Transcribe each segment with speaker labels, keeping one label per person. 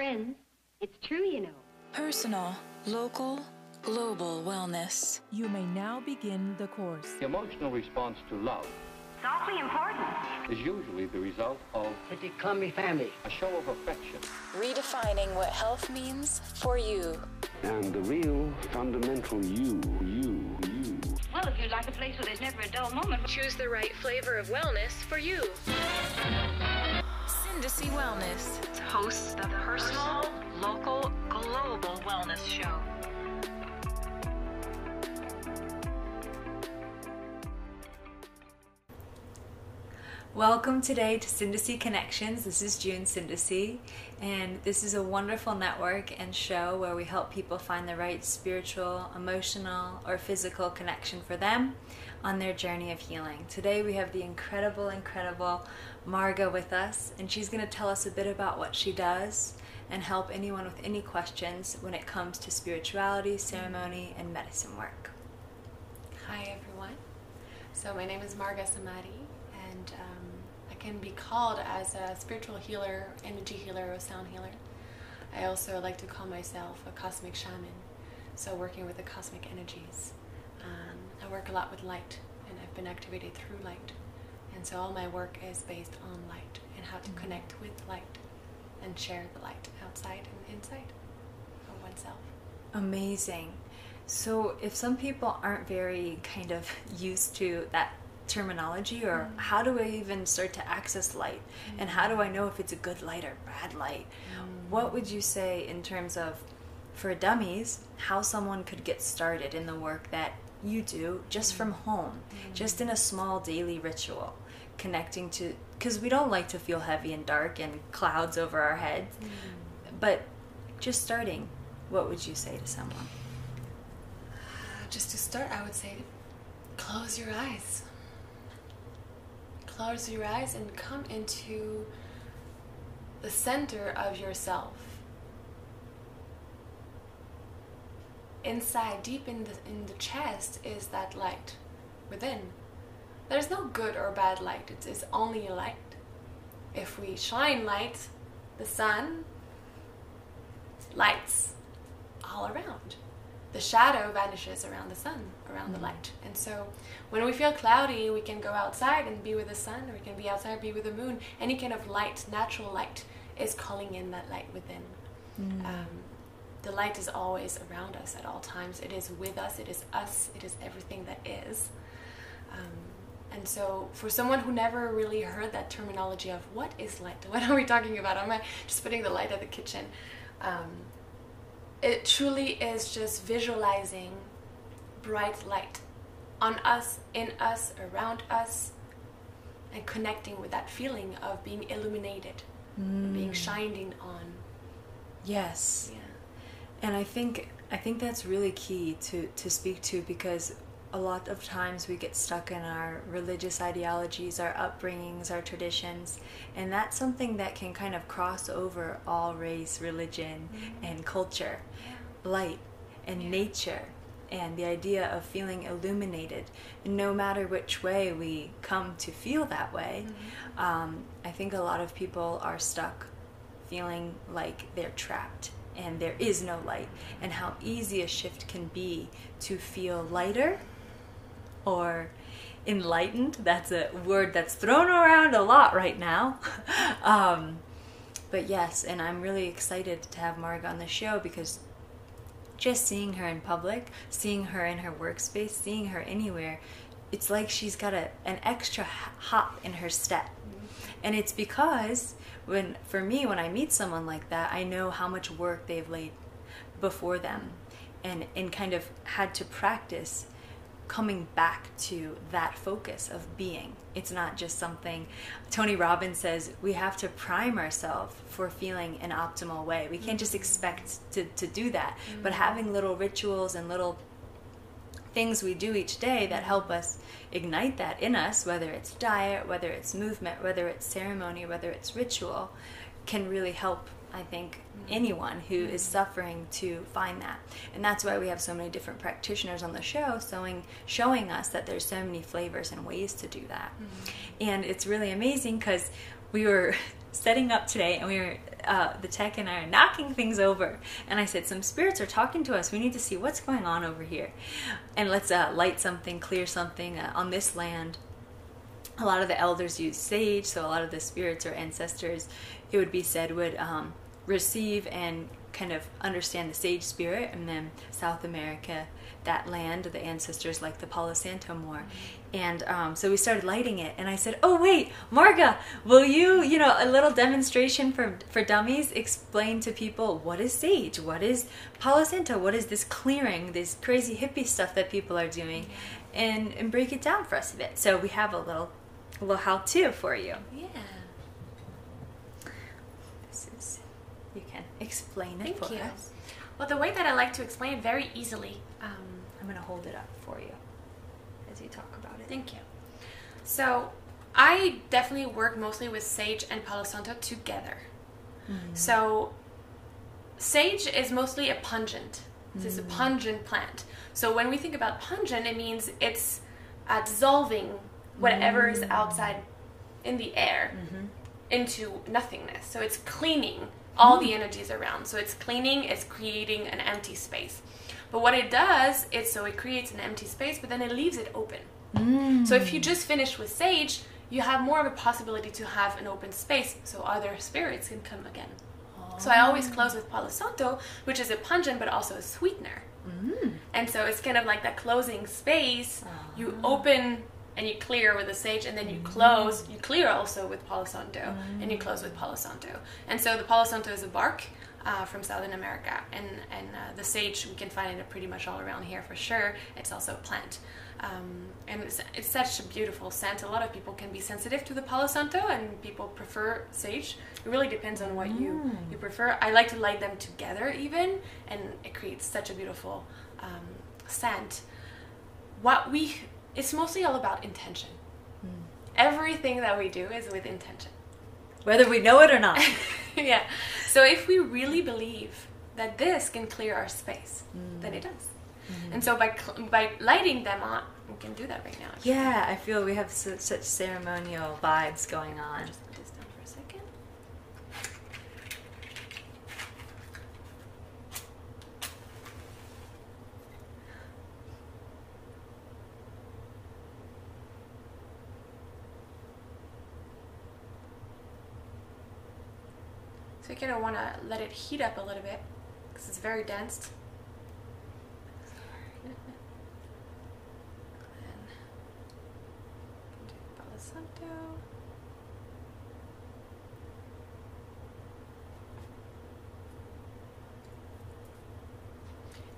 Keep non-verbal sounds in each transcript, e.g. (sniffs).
Speaker 1: friends. It's true, you know.
Speaker 2: Personal, local, global wellness.
Speaker 3: You may now begin the course.
Speaker 4: The emotional response to love
Speaker 1: It's awfully important.
Speaker 4: is usually the result of
Speaker 5: Pretty crummy family.
Speaker 4: a show of affection.
Speaker 2: Redefining what health means for you.
Speaker 6: And the real fundamental you, you, you.
Speaker 1: Well, if you'd like a place where there's never a dull moment,
Speaker 2: Choose the right flavor of wellness for you. Syndicy Wellness hosts the personal, local, global wellness show.
Speaker 7: Welcome today to Syndicy Connections. This is June Syndicy, and this is a wonderful network and show where we help people find the right spiritual, emotional, or physical connection for them on their journey of healing. Today we have the incredible, incredible Marga with us, and she's going to tell us a bit about what she does and help anyone with any questions when it comes to spirituality, ceremony, and medicine work.
Speaker 8: Hi everyone. So my name is Marga Samadi, and um, I can be called as a spiritual healer, energy healer, or sound healer. I also like to call myself a cosmic shaman. So working with the cosmic energies. I work a lot with light, and I've been activated through light. And so all my work is based on light and how to mm-hmm. connect with light and share the light outside and inside of oneself.
Speaker 7: Amazing. So, if some people aren't very kind of used to that terminology, or mm-hmm. how do I even start to access light, and how do I know if it's a good light or bad light, mm-hmm. what would you say in terms of, for dummies, how someone could get started in the work that you do just from mm-hmm. home, just in a small daily ritual, connecting to, because we don't like to feel heavy and dark and clouds over our heads, mm-hmm. but just starting, what would you say to someone?
Speaker 8: Uh, just to start, I would say close your eyes. Close your eyes and come into the center of yourself. Inside, deep in the in the chest, is that light within. There's no good or bad light. It is only light. If we shine light, the sun lights all around the shadow vanishes around the sun, around the light. And so when we feel cloudy, we can go outside and be with the sun, or we can be outside, be with the moon. Any kind of light, natural light, is calling in that light within. Um, the light is always around us at all times. It is with us, it is us, it is everything that is. Um, and so, for someone who never really heard that terminology of what is light, (laughs) what are we talking about? Am I just putting the light at the kitchen? Um, it truly is just visualizing bright light on us, in us, around us, and connecting with that feeling of being illuminated, being shined on.
Speaker 7: Yes.
Speaker 8: Yeah.
Speaker 7: And I think I think that's really key to to speak to because a lot of times we get stuck in our religious ideologies, our upbringings, our traditions, and that's something that can kind of cross over all race, religion, and culture. Light and nature and the idea of feeling illuminated, no matter which way we come to feel that way, um, I think a lot of people are stuck feeling like they're trapped and there is no light, and how easy a shift can be to feel lighter or enlightened. That's a word that's thrown around a lot right now. (laughs) um, but yes, and I'm really excited to have Marg on the show because just seeing her in public, seeing her in her workspace, seeing her anywhere, it's like she's got a, an extra hop in her step. And it's because when for me when I meet someone like that, I know how much work they've laid before them and and kind of had to practice coming back to that focus of being. It's not just something Tony Robbins says we have to prime ourselves for feeling an optimal way. We can't just mm-hmm. expect to, to do that. But mm-hmm. having little rituals and little things we do each day that help us ignite that in us, whether it's diet, whether it's movement, whether it's ceremony, whether it's ritual, can really help, I think, anyone who is suffering to find that. And that's why we have so many different practitioners on the show showing showing us that there's so many flavors and ways to do that. Mm-hmm. And it's really amazing because we were (laughs) setting up today and we were uh, the tech and I are knocking things over. And I said, Some spirits are talking to us. We need to see what's going on over here. And let's uh, light something, clear something uh, on this land. A lot of the elders use sage, so a lot of the spirits or ancestors, it would be said, would um, receive and kind of understand the sage spirit. And then South America, that land, the ancestors like the Palo Santo more. And um, so we started lighting it, and I said, "Oh wait, Marga, will you, you know, a little demonstration for for dummies? Explain to people what is sage, what is Palo Santo, what is this clearing, this crazy hippie stuff that people are doing, and and break it down for us a bit." So we have a little a little how to for you.
Speaker 8: Yeah.
Speaker 7: This is you can explain it
Speaker 8: Thank
Speaker 7: for
Speaker 8: you.
Speaker 7: us.
Speaker 8: Well, the way that I like to explain it very easily. Um,
Speaker 7: I'm gonna hold it up for you as you talk.
Speaker 8: Thank you. So, I definitely work mostly with sage and Palo Santo together. Mm. So, sage is mostly a pungent. This is a mm. pungent plant. So, when we think about pungent, it means it's uh, dissolving whatever is mm. outside in the air mm-hmm. into nothingness. So, it's cleaning all the energies around. So, it's cleaning, it's creating an empty space. But what it does is so it creates an empty space, but then it leaves it open. So if you just finish with sage, you have more of a possibility to have an open space so other spirits can come again. So I always close with Palo Santo, which is a pungent but also a sweetener. And so it's kind of like that closing space. You open and you clear with the sage, and then you close. You clear also with Palo Santo, and you close with Palo Santo. And so the Palo Santo is a bark uh, from Southern America, and and uh, the sage we can find it pretty much all around here for sure. It's also a plant, um, and it's, it's such a beautiful scent. A lot of people can be sensitive to the Palo Santo, and people prefer sage. It really depends on what you you prefer. I like to light them together even, and it creates such a beautiful um, scent. What we it's mostly all about intention. Everything that we do is with intention.
Speaker 7: Whether we know it or not. (laughs)
Speaker 8: yeah. So if we really believe that this can clear our space, then it does. Mm-hmm. And so by cl- by lighting them on, we can do that right now.
Speaker 7: yeah, I feel we have such, such ceremonial vibes going on.
Speaker 8: Just put this down for a second. So you kind of want to let it heat up a little bit because it's very dense. And do Palo Santo.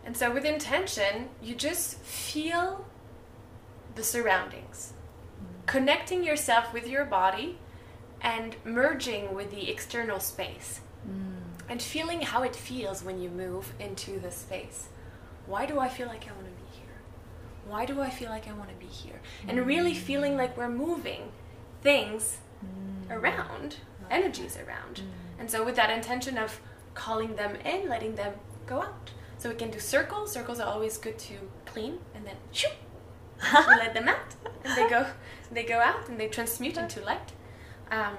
Speaker 8: And so with intention, you just feel the surroundings, connecting yourself with your body and merging with the external space mm. and feeling how it feels when you move into the space. Why do I feel like I want to? Why do I feel like I want to be here? And really feeling like we're moving things around, energies around. And so, with that intention of calling them in, letting them go out. So, we can do circles. Circles are always good to clean and then shoo, we let them out and they go (laughs) they go out and they transmute into light um,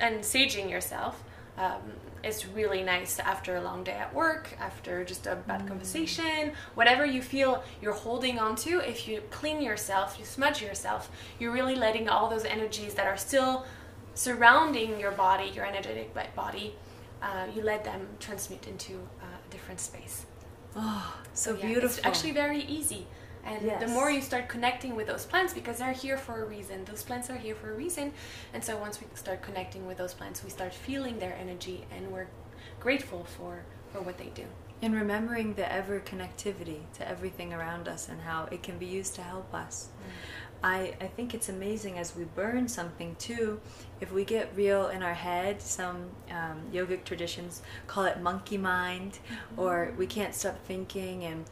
Speaker 8: and saging yourself um, is really nice after a long day at work after just a bad conversation whatever you feel you're holding on to if you clean yourself you smudge yourself you're really letting all those energies that are still surrounding your body your energetic body uh, you let them transmute into uh, a different space
Speaker 7: Oh, so
Speaker 8: yeah,
Speaker 7: beautiful.
Speaker 8: It's actually very easy. And the more you start connecting with those plants, because they're here for a reason, those plants are here for a reason. And so once we start connecting with those plants, we start feeling their energy and we're grateful for, for what they do.
Speaker 7: and remembering the ever connectivity to everything around us and how it can be used to help us. I, I think it's amazing as we burn something too. If we get real in our head, some um, yogic traditions call it monkey mind, or we can't stop thinking. And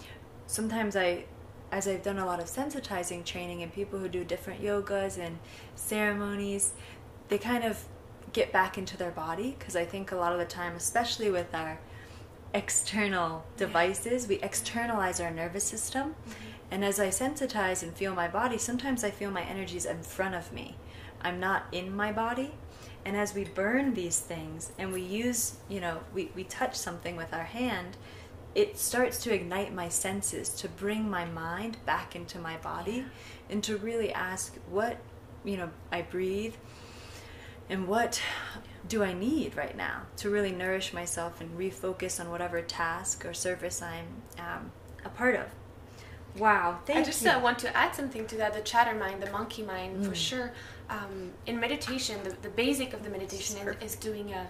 Speaker 7: sometimes I, as I've done a lot of sensitizing training and people who do different yogas and ceremonies, they kind of get back into their body because I think a lot of the time, especially with our external devices, we externalize our nervous system. Mm-hmm. And as I sensitize and feel my body, sometimes I feel my energies in front of me. I'm not in my body. And as we burn these things and we use, you know, we, we touch something with our hand, it starts to ignite my senses to bring my mind back into my body and to really ask what, you know, I breathe and what do I need right now to really nourish myself and refocus on whatever task or service I'm um, a part of. Wow, thank you.
Speaker 8: I just
Speaker 7: you.
Speaker 8: uh, want to add something to that the chatter mind, the monkey mind,
Speaker 7: Mm.
Speaker 8: for sure. Um, in meditation, the, the basic of the meditation is, is doing a,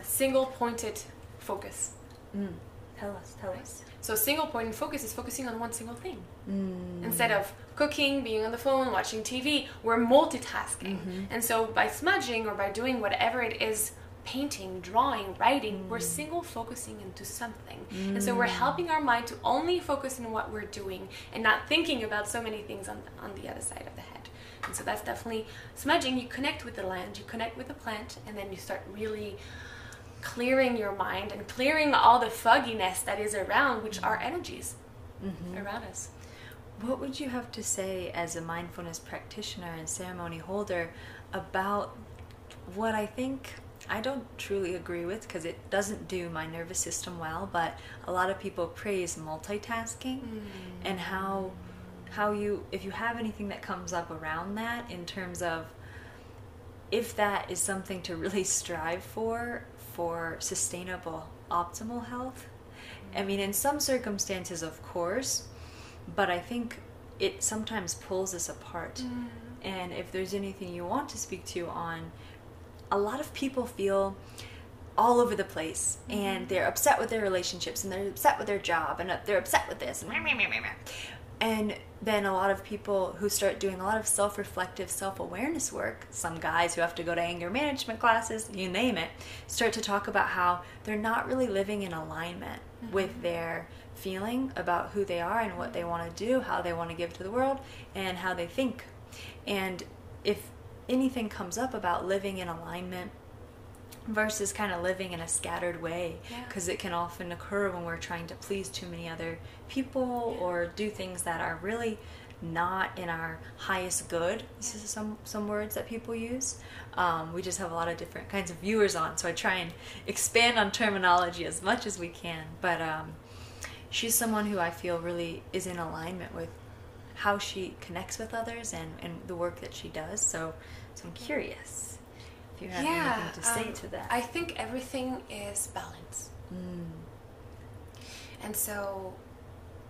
Speaker 8: a single pointed focus.
Speaker 7: Mm. Tell us, tell us.
Speaker 8: So, single pointed focus is focusing on one single thing.
Speaker 7: Mm.
Speaker 8: Instead of cooking, being on the phone, watching TV, we're multitasking.
Speaker 7: Mm-hmm.
Speaker 8: And so, by smudging or by doing whatever it is painting, drawing, writing, we're
Speaker 7: Mm.
Speaker 8: single focusing into something. And so, we're helping our mind to only focus on what we're doing and not thinking about so many things on, on the other side of the head. And so, that's definitely smudging. You connect with the land, you connect with the plant, and then you start really clearing your mind and clearing all the fogginess that is around, which are energies mm-hmm. around us.
Speaker 7: What would you have to say as a mindfulness practitioner and ceremony holder about what I think I don't truly agree with because it doesn't do my nervous system well, but a lot of people praise multitasking mm. and how how you if you have anything that comes up around that in terms of if that is something to really strive for for sustainable optimal health. I mean in some circumstances of course but i think it sometimes pulls us apart. Mm. And if there's anything you want to speak to on a lot of people feel all over the place and mm-hmm. they're upset with their relationships and they're upset with their job and they're upset with this and, and then a lot of people who start doing a lot of self-reflective self-awareness work some guys who have to go to anger management classes you name it start to talk about how they're not really living in alignment mm-hmm. with their feeling about who they are and what they want to do how they want to give to the world and how they think. And if anything comes up about living in alignment versus kind of living in a scattered way.
Speaker 8: Yeah.
Speaker 7: because it can often occur when we're trying to please too many other people or do things that are really not in our highest good this is some some words that people use. Um, we just have a lot of different kinds of viewers on so i try and expand on terminology as much as we can. But um, she's someone who i feel really is in alignment with how she connects with others and, and the work that she does. So so i'm curious if you have anything to say
Speaker 8: um,
Speaker 7: to that
Speaker 8: I think everything is balance.
Speaker 7: Mm.
Speaker 8: And so,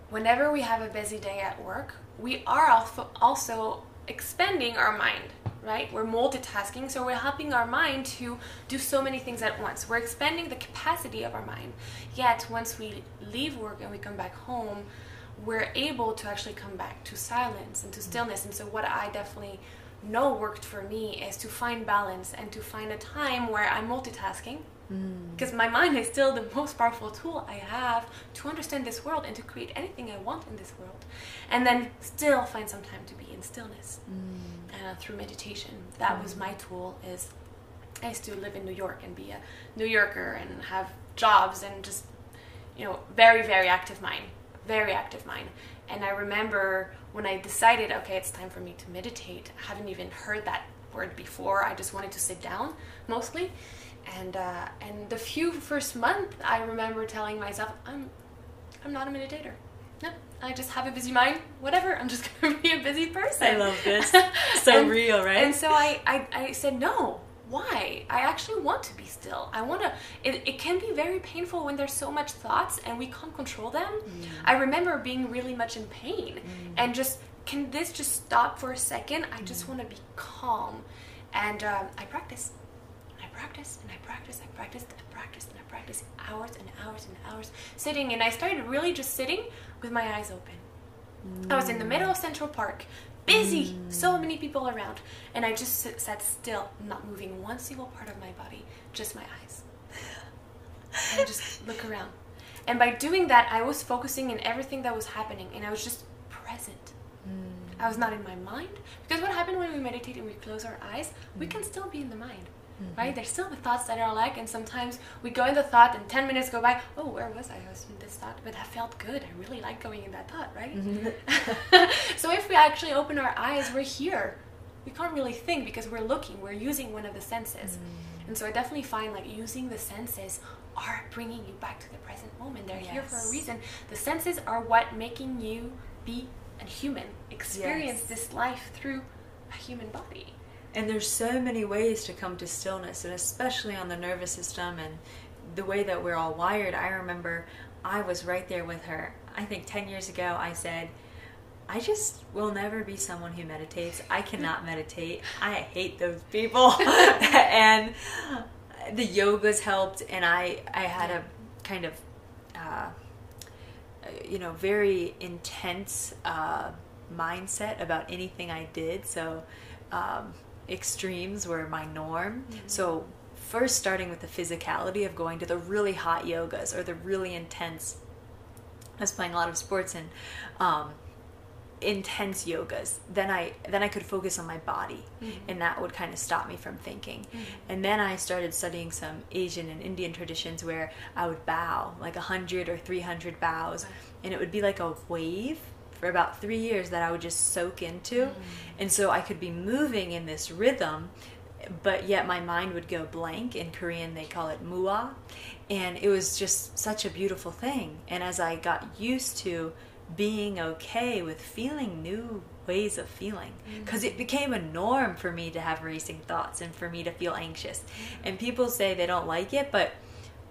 Speaker 8: whenever we have a busy day at work, we are also also expending our mind, right? We're multitasking, so we're helping our mind to do so many things at once. We're expanding the capacity of our mind. Yet, once we leave work and we come back home, we're able to actually come back to silence and to stillness. And so, what I definitely know worked for me is to find balance and to find a time where I'm multitasking hmm. because my mind is still the most powerful tool I have to understand this world and to create anything I want in this world, and then still find some time to be in stillness hmm. uh, through meditation. That was hmm. my tool. Is I used to live in New York and be a New Yorker and have jobs and just you know very very active mind, very active mind. And I remember when I decided, okay, it's time for me to meditate. I haven't even heard that word before. I just wanted to sit down mostly and uh, and the few first month I remember telling myself I'm I'm not a meditator. No, I just have a busy mind. Whatever, I'm just (laughs) gonna be a busy person.
Speaker 7: I love this. (laughs) So
Speaker 8: And-
Speaker 7: real, right?
Speaker 8: And so I, I I said no. Why? I actually want to be still. I want to. It, it can be very painful when there's so much thoughts and we can't control them. Mm. I remember being really much in pain mm. and just can this just stop for a second? I just mm. want to be calm, and um, I practice. I practice and I practice, I practiced, I practiced, and I practiced hours and hours and hours sitting. And I started really just sitting with my eyes open. I was in the middle of Central Park, busy, so many people around, and I just sit, sat still, not moving one single part of my body, just my eyes. And just (laughs) look around. And by doing that, I was focusing in everything that was happening, and I was just present. Mm. I was not in my mind. Because what happens when we meditate and we close our eyes, we can still be in the mind. Mm-hmm. Right? There's still the thoughts that are like, and sometimes we go in the thought and 10 minutes go by. Oh, where was I? I was in this thought, but that felt good. I really like going in that thought, right? Mm-hmm. (laughs) so if we actually open our eyes, we're here. we can't really think because we're looking, we're using one of the senses. Mm. And so I definitely find like using the senses are bringing you back to the present moment. They're here for a reason. The senses are what making you be a human, experience
Speaker 7: Yes.
Speaker 8: this life through a human body.
Speaker 7: And there's so many ways to come to stillness, and especially on the nervous system and the way that we're all wired. I remember I was right there with her. I think 10 years ago, I said, I just will never be someone who meditates. I cannot (laughs) meditate. I hate those people. (laughs) and the yogas helped, and I, I had a kind of uh, you know, very intense uh, mindset about anything I did. So um, extremes were my norm. Mm-hmm. So first starting with the physicality of going to the really hot yogas or the really intense. I was playing a lot of sports and um, intense yogas. Then i then i could focus on my body mm-hmm. and that would kind of stop me from thinking. Mm-hmm. And then i started studying some asian and indian traditions where i would bow like 100 or 300 bows and it would be like a wave for about three years that i would just soak into. Mm. And so i could be moving in this rhythm but yet my mind would go blank. In korean they call it mua. And it was just such a beautiful thing. And as i got used to being okay with feeling new ways of feeling mm. because it became a norm for me to have racing thoughts and for me to feel anxious. Mm. And people say they don't like it but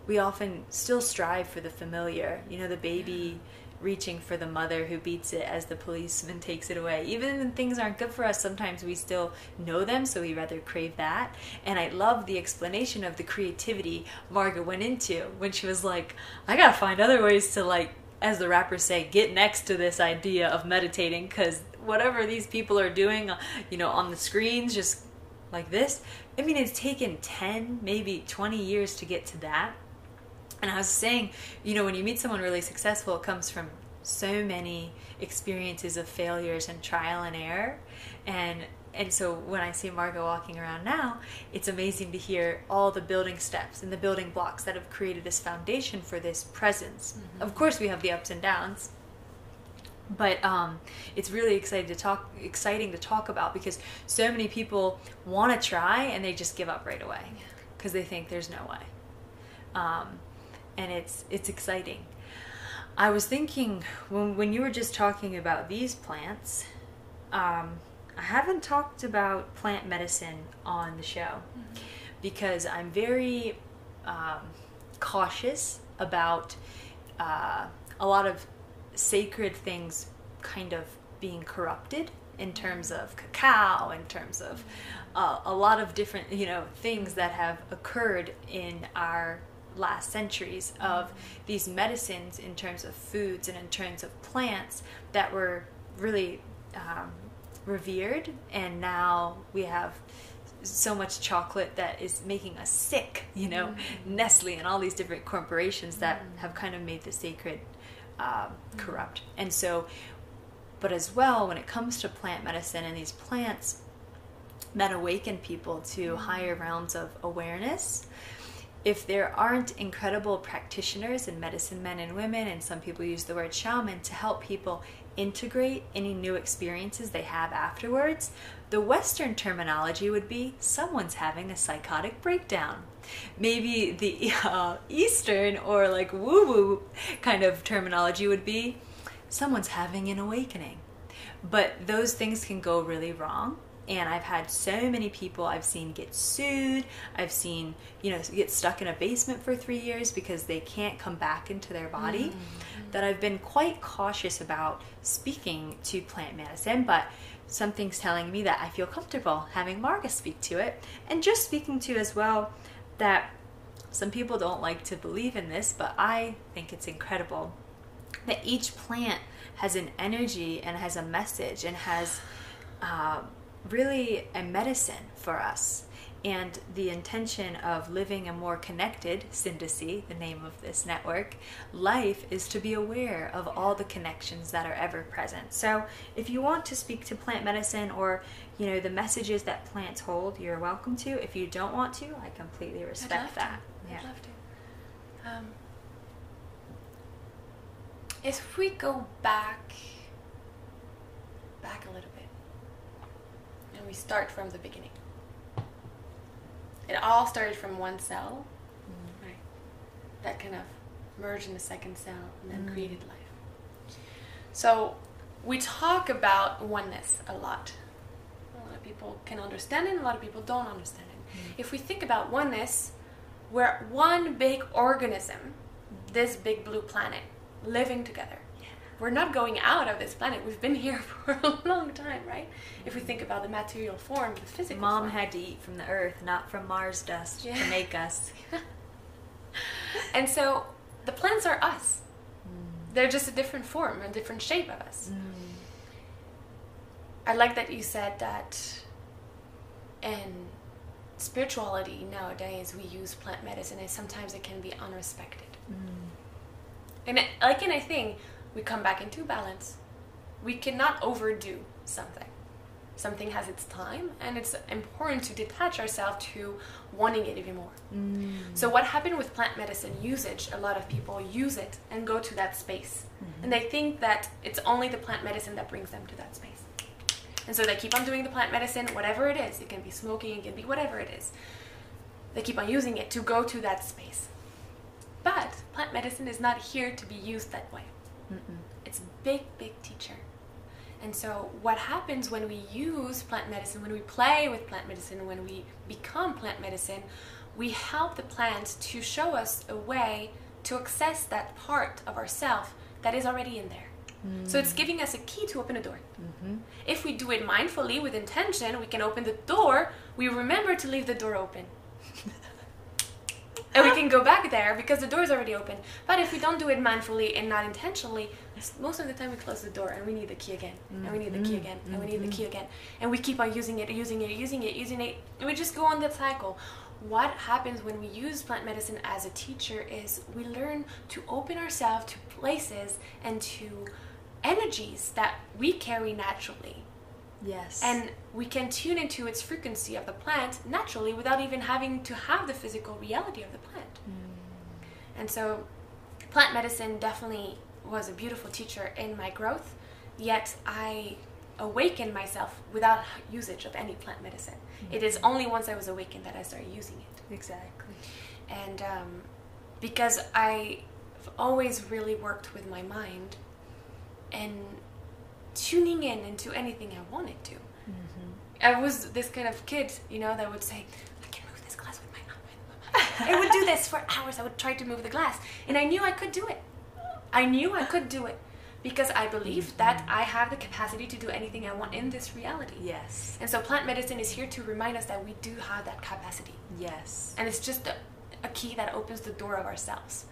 Speaker 7: we often still strive for the familiar you know the baby reaching for the mother who beats it as the policeman takes it away. Even when things aren't good for us sometimes we still know them so we rather crave that. And i love the explanation of the creativity margaret went into when she was like i gotta find other ways to like as the rappers say, get next to this idea of meditating because whatever these people are doing, you know, on the screens, just like this, I mean, it's taken 10, maybe 20 years to get to that. And I was saying, you know, when you meet someone really successful, it comes from so many experiences of failures and trial and error. And and so when I see Margot walking around now, it's amazing to hear all the building steps and the building blocks that have created this foundation for this presence. Of course, we have the ups and downs, but um, it's really exciting to talk exciting to talk about because so many people want to try and they just give up right away because they think there's no way, um, and it's it's exciting. I was thinking when when you were just talking about these plants. Um, I haven't talked about plant medicine on the show because I'm very um, cautious about uh, a lot of sacred things kind of being corrupted in terms of cacao, in terms of uh, a lot of different, you know, things that have occurred in our last centuries of these medicines in terms of foods and in terms of plants that were really um, revered. And now we have so much chocolate that is making us sick you know Nestlé and all these different corporations that have kind of made the sacred um, corrupt. And so but as well when it comes to plant medicine and these plants that awaken people to higher realms of awareness if there aren't incredible practitioners and medicine men and women, and some people use the word shaman to help people integrate any new experiences they have afterwards, the Western terminology would be someone's having a psychotic breakdown. Maybe the (laughs) uh, Eastern or like woo woo kind of terminology would be someone's having an awakening. But those things can go really wrong and I've had so many people I've seen get sued. I've seen, you know, get stuck in a basement for three years because they can't come back into their body. That I've been quite cautious about speaking to plant medicine, but something's telling me that I feel comfortable having Marga speak to it and just speaking to as well that some people don't like to believe in this, but I think it's incredible that each plant has an energy and has a message and has uh, really a medicine for us. And the intention of living a more connected, Syndicy, the name of this network, life is to be aware of all the connections that are ever present. So if you want to speak to plant medicine or you know the messages that plants hold, you're welcome to. If you don't want to, I completely respect that.
Speaker 8: To. I'd love to. Um, if we go back, back a little we start from the beginning. It all started from one cell, right? That kind of merged in a second cell and then mm. created life. So we talk about oneness a lot. A lot of people can understand it, a lot of people don't understand it. Mm. If we think about oneness, we're one big organism, mm. this big blue planet, living together. We're not going out of this planet. We've been here (laughs) for a long time, right? If we think about the material form, the physical
Speaker 7: Mom
Speaker 8: form.
Speaker 7: had to eat from the earth, not from Mars dust
Speaker 8: Yeah.
Speaker 7: to make us. (laughs)
Speaker 8: And so the plants are us. Mm. They're just a different form, a different shape of us. Mm. I like that you said that in spirituality nowadays we use plant medicine and sometimes it can be unrespected. Mm. And it, like in a thing, we come back into balance. We cannot overdo something. Something has its time, and it's important to detach ourselves to wanting it even more. Mm. So, what happened with plant medicine usage? A lot of people use it and go to that space, mm-hmm. and they think that it's only the plant medicine that brings them to that space. And so they keep on doing the plant medicine, whatever it is. It can be smoking, it can be whatever it is. They keep on using it to go to that space. But plant medicine is not here to be used that way. It's a big, big teacher. And so, what happens when we use plant medicine, when we play with plant medicine, when we become plant medicine, we help the plant to show us a way to access that part of ourself that is already in there. So, it's mm. giving us a key to open a door. Mm-hmm. If we do it mindfully with intention, we can open the door. We remember to leave the door open. And we can go back there because the door is already open. But if we don't do it mindfully and not intentionally, most of the time we close the door and we need the key again, and we need the key mm-hmm. again, and we need the mm-hmm. key again, and we keep on using it, using it, using it, using it, and we just go on that cycle. What happens when we use plant medicine as a teacher is we learn to open ourselves to places and to energies that we carry naturally
Speaker 7: Yes.
Speaker 8: and we can tune into its frequency of the plant naturally without even having to have the physical reality of the plant. And so, plant medicine definitely was a beautiful teacher in my growth, yet I awakened myself without usage of any plant medicine. It is only once I was awakened that I started using it
Speaker 7: exactly.
Speaker 8: and um, because I've always really worked with my mind and tuning in into anything I wanted to. Mm-hmm. I was this kind of kid, you know, that would say, "I can move this glass with my arm." (laughs) I would do this for hours. I would try to move the glass, and I knew I could do it. I knew I could do it because I believed mm-hmm. that I have the capacity to do anything I want in this reality.
Speaker 7: Yes.
Speaker 8: And so, plant medicine is here to remind us that we do have that capacity
Speaker 7: Yes.
Speaker 8: and it's just a, a key that opens the door of ourselves.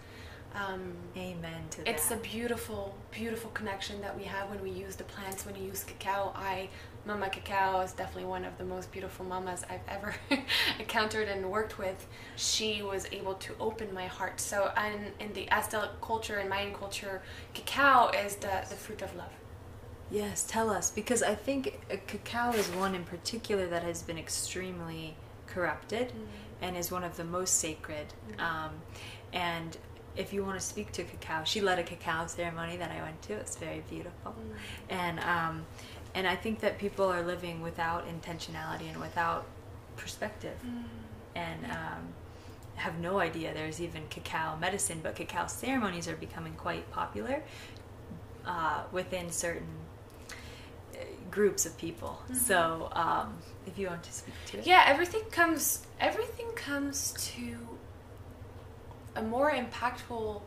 Speaker 8: Um,
Speaker 7: Amen to that.
Speaker 8: it's a beautiful, beautiful connection that we have when we use the plants. When we use cacao, I Mama Cacao is definitely one of the most beautiful mamas I've ever (laughs) encountered and worked with. She was able to open my heart. So, and in the Aztec culture and Mayan culture, cacao is the, the fruit of love.
Speaker 7: Yes, tell us because I think uh, cacao is one in particular that has been extremely corrupted and is one of the most sacred. Um, and if you want to speak to cacao, she led a cacao ceremony that I went to. It's very beautiful, and um, and I think that people are living without intentionality and without perspective, and um, have no idea there's even cacao medicine. But cacao ceremonies are becoming quite popular uh, within certain uh, groups of people. So, um, if you want to speak to it,
Speaker 8: Yeah, everything comes everything comes to a more impactful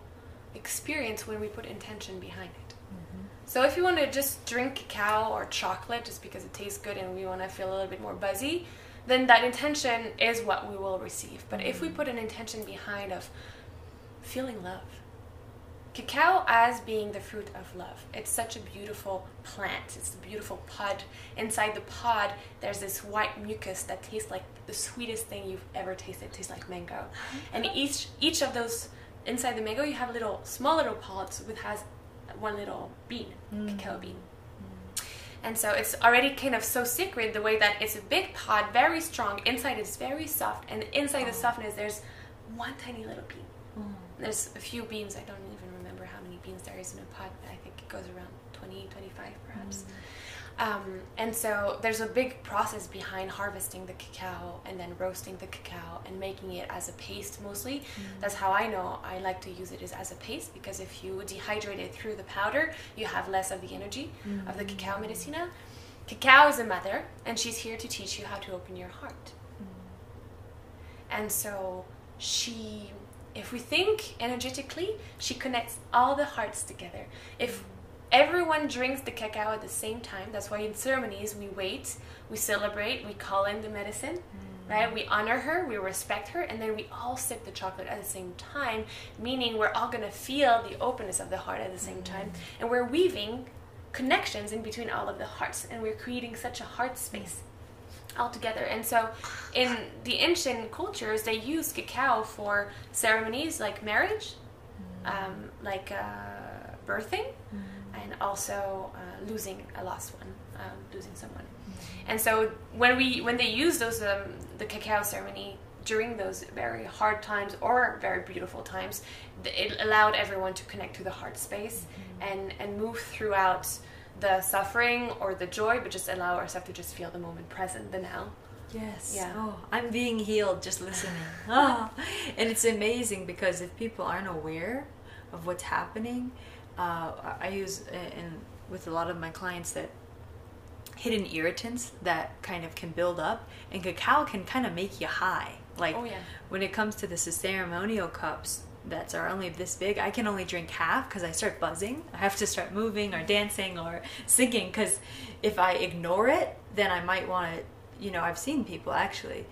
Speaker 8: experience when we put intention behind it. Mm-hmm. So if you want to just drink cacao or chocolate just because it tastes good and we want to feel a little bit more buzzy, then that intention is what we will receive. But if we mm-hmm. put an intention behind of feeling love, Cacao as being the fruit of love. It's such a beautiful plant. It's a beautiful pod. Inside the pod, there's this white mucus that tastes like the sweetest thing you've ever tasted. It tastes like mango. Uh-huh. And each each of those inside the mango, you have little small little pods with has one little bean, mm. cacao bean. Mm. And so it's already kind of so sacred the way that it's a big pod, very strong. Inside it's very soft, and inside the oh. softness there's one tiny little bean. Mm. There's a few beans. I don't even remember how many beans there is in a pot. I think it goes around 20, 25 perhaps. Mm-hmm. Um, and so there's a big process behind harvesting the cacao and then roasting the cacao and making it as a paste mostly. Mm-hmm. That's how I know I like to use it is as a paste because if you dehydrate it through the powder, you have less of the energy of the cacao mm-hmm. medicina. Cacao is a mother and she's here to teach you how to open your heart. And so she, if we think energetically, she connects all the hearts together. If everyone drinks the cacao at the same time, that's why in ceremonies we wait, we celebrate, we call in the medicine, mm. right? We honor her, we respect her, and then we all sip the chocolate at the same time, meaning we're all gonna feel the openness of the heart at the same mm. time. And we're weaving connections in between all of the hearts, and we're creating such a heart space altogether. And so, in the ancient cultures, they use cacao for ceremonies like marriage, um, like uh, birthing, and also uh, losing a lost one, um, losing someone. And so, when we when they use those um, the cacao ceremony during those very hard times or very beautiful times, it allowed everyone to connect to the heart space and and move throughout the suffering or the joy, but just allow ourselves to just feel the moment present, the now.
Speaker 7: Yes.
Speaker 8: Yeah.
Speaker 7: Oh, I'm being healed just listening. oh. (laughs) And it's amazing because if people aren't aware of what's happening, uh, I use uh, in with a lot of my clients that hidden irritants that kind of can build up, and cacao can kind of make you high. Like
Speaker 8: Oh, yeah.
Speaker 7: when it comes to the ceremonial cups that are only this big, I can only drink half because I start buzzing. I have to start moving or dancing or singing because if I ignore it, then I might want to. You know, I've seen people actually.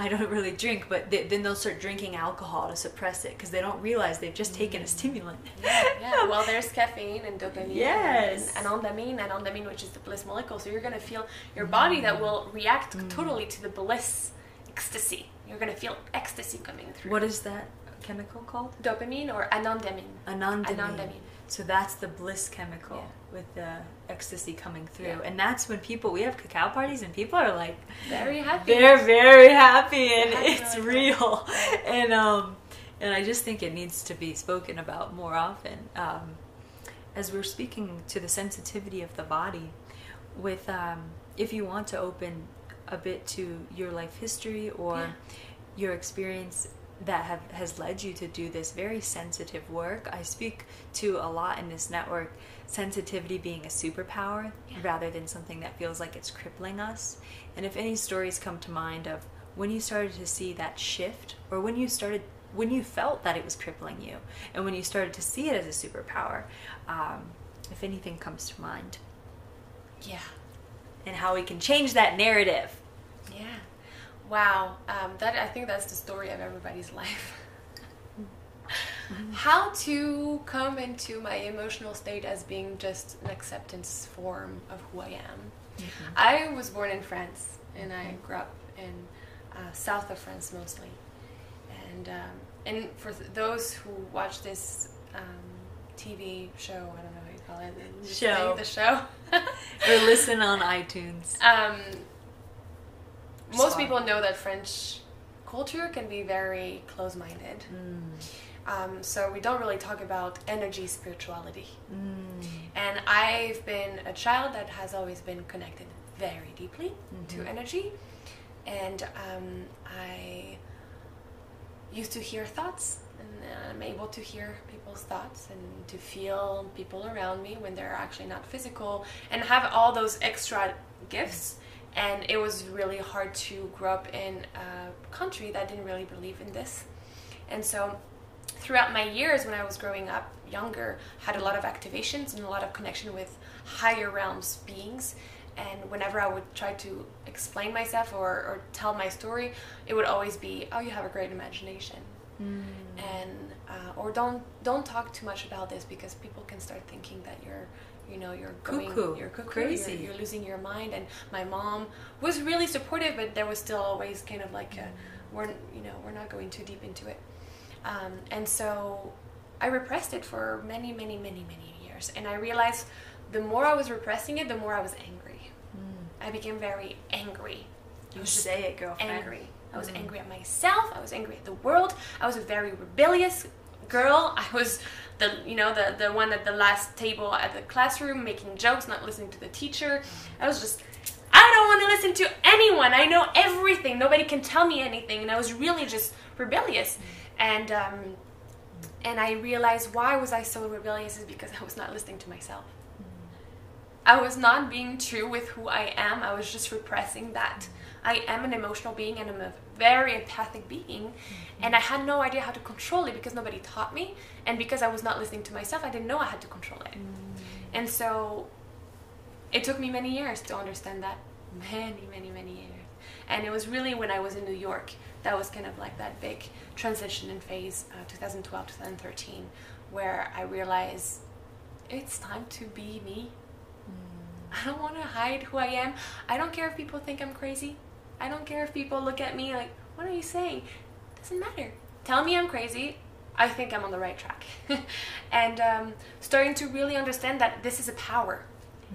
Speaker 7: I don't (laughs) really drink, but they, then they'll start drinking alcohol to suppress it because they don't realize they've just taken a mm. stimulant. (laughs)
Speaker 8: yeah, yeah, well, there's caffeine and dopamine
Speaker 7: Yes.
Speaker 8: and, and anandamine, and anandamine, which is the bliss molecule. So you're going to feel your mm. body that will react mm. totally to the bliss ecstasy. You're going to feel ecstasy coming through.
Speaker 7: What is that chemical called?
Speaker 8: Dopamine or anandamine.
Speaker 7: Anandamine.
Speaker 8: Anandamine.
Speaker 7: So that's the bliss chemical
Speaker 8: Yeah.
Speaker 7: with the ecstasy coming through.
Speaker 8: Yeah.
Speaker 7: And that's when people, we have cacao parties and people are like,
Speaker 8: Very happy.
Speaker 7: they're very happy and
Speaker 8: Happy
Speaker 7: it's
Speaker 8: like
Speaker 7: real. (laughs) And, um, and I just think it needs to be spoken about more often. Um, as we're speaking to the sensitivity of the body, with um, if you want to open a bit to your life history or
Speaker 8: Yeah.
Speaker 7: your experience that have has led you to do this very sensitive work. I speak to a lot in this network sensitivity being a superpower rather than something that feels like it's crippling us. And if any stories come to mind of when you started to see that shift or when you started when you felt that it was crippling you and when you started to see it as a superpower, um, if anything comes to mind,
Speaker 8: Yeah.
Speaker 7: and how we can change that narrative.
Speaker 8: Wow. Um, that I think that's the story of everybody's (laughs) life. How to come into my emotional state as being just an acceptance form of who I am. I was born in France and I grew up in uh, south of France mostly. And um, and for th- those who watch this um, TV show, I don't know how you call it,
Speaker 7: Show.
Speaker 8: the show. (laughs)
Speaker 7: Or listen on iTunes.
Speaker 8: Um, most
Speaker 7: Sorry.
Speaker 8: people know that French culture can be very close minded. Um, so we don't really talk about energy spirituality. And I've been a child that has always been connected very deeply to energy. And um, I used to hear thoughts, and I'm able to hear people's thoughts and to feel people around me when they're actually not physical, and have all those extra gifts. And it was really hard to grow up in a country that didn't really believe in this. And so, throughout my years when I was growing up younger, had a lot of activations and a lot of connection with higher realms beings. And whenever I would try to explain myself or, or tell my story, it would always be, "Oh, you have a great imagination," and uh, or don't don't talk too much about this because people can start thinking that you're you know you're going
Speaker 7: Cuckoo.
Speaker 8: you're cuckoo
Speaker 7: Crazy.
Speaker 8: You're, you're losing your mind and my mom was really supportive but there was still always kind of like a, we're you know we're not going too deep into it um, and so I repressed it for many many many many years and I realized the more I was repressing it the more I was angry I became very angry
Speaker 7: You say it, girlfriend.
Speaker 8: angry. I was angry at myself. I was angry at the world. I was a very rebellious girl. I was the you know the the one at the last table at the classroom making jokes, not listening to the teacher. I was just I don't want to listen to anyone. I know everything. Nobody can tell me anything, and I was really just rebellious. And um, and I realized why was I so rebellious is because I was not listening to myself. I was not being true with who I am. I was just repressing that. I am an emotional being and I'm a very empathic being. And I had no idea how to control it because nobody taught me. And because I was not listening to myself, I didn't know I had to control it. And so it took me many years to understand that. Many, many, many years. And it was really when I was in New York that was kind of like that big transition in phase, uh, 2012, 2013, where I realized it's time to be me. (laughs) I don't want to hide who I am. I don't care if people think I'm crazy. I don't care if people look at me like, what are you saying? Doesn't matter. Tell me I'm crazy. I think I'm on the right track. (laughs) and um, starting to really understand that this is a power.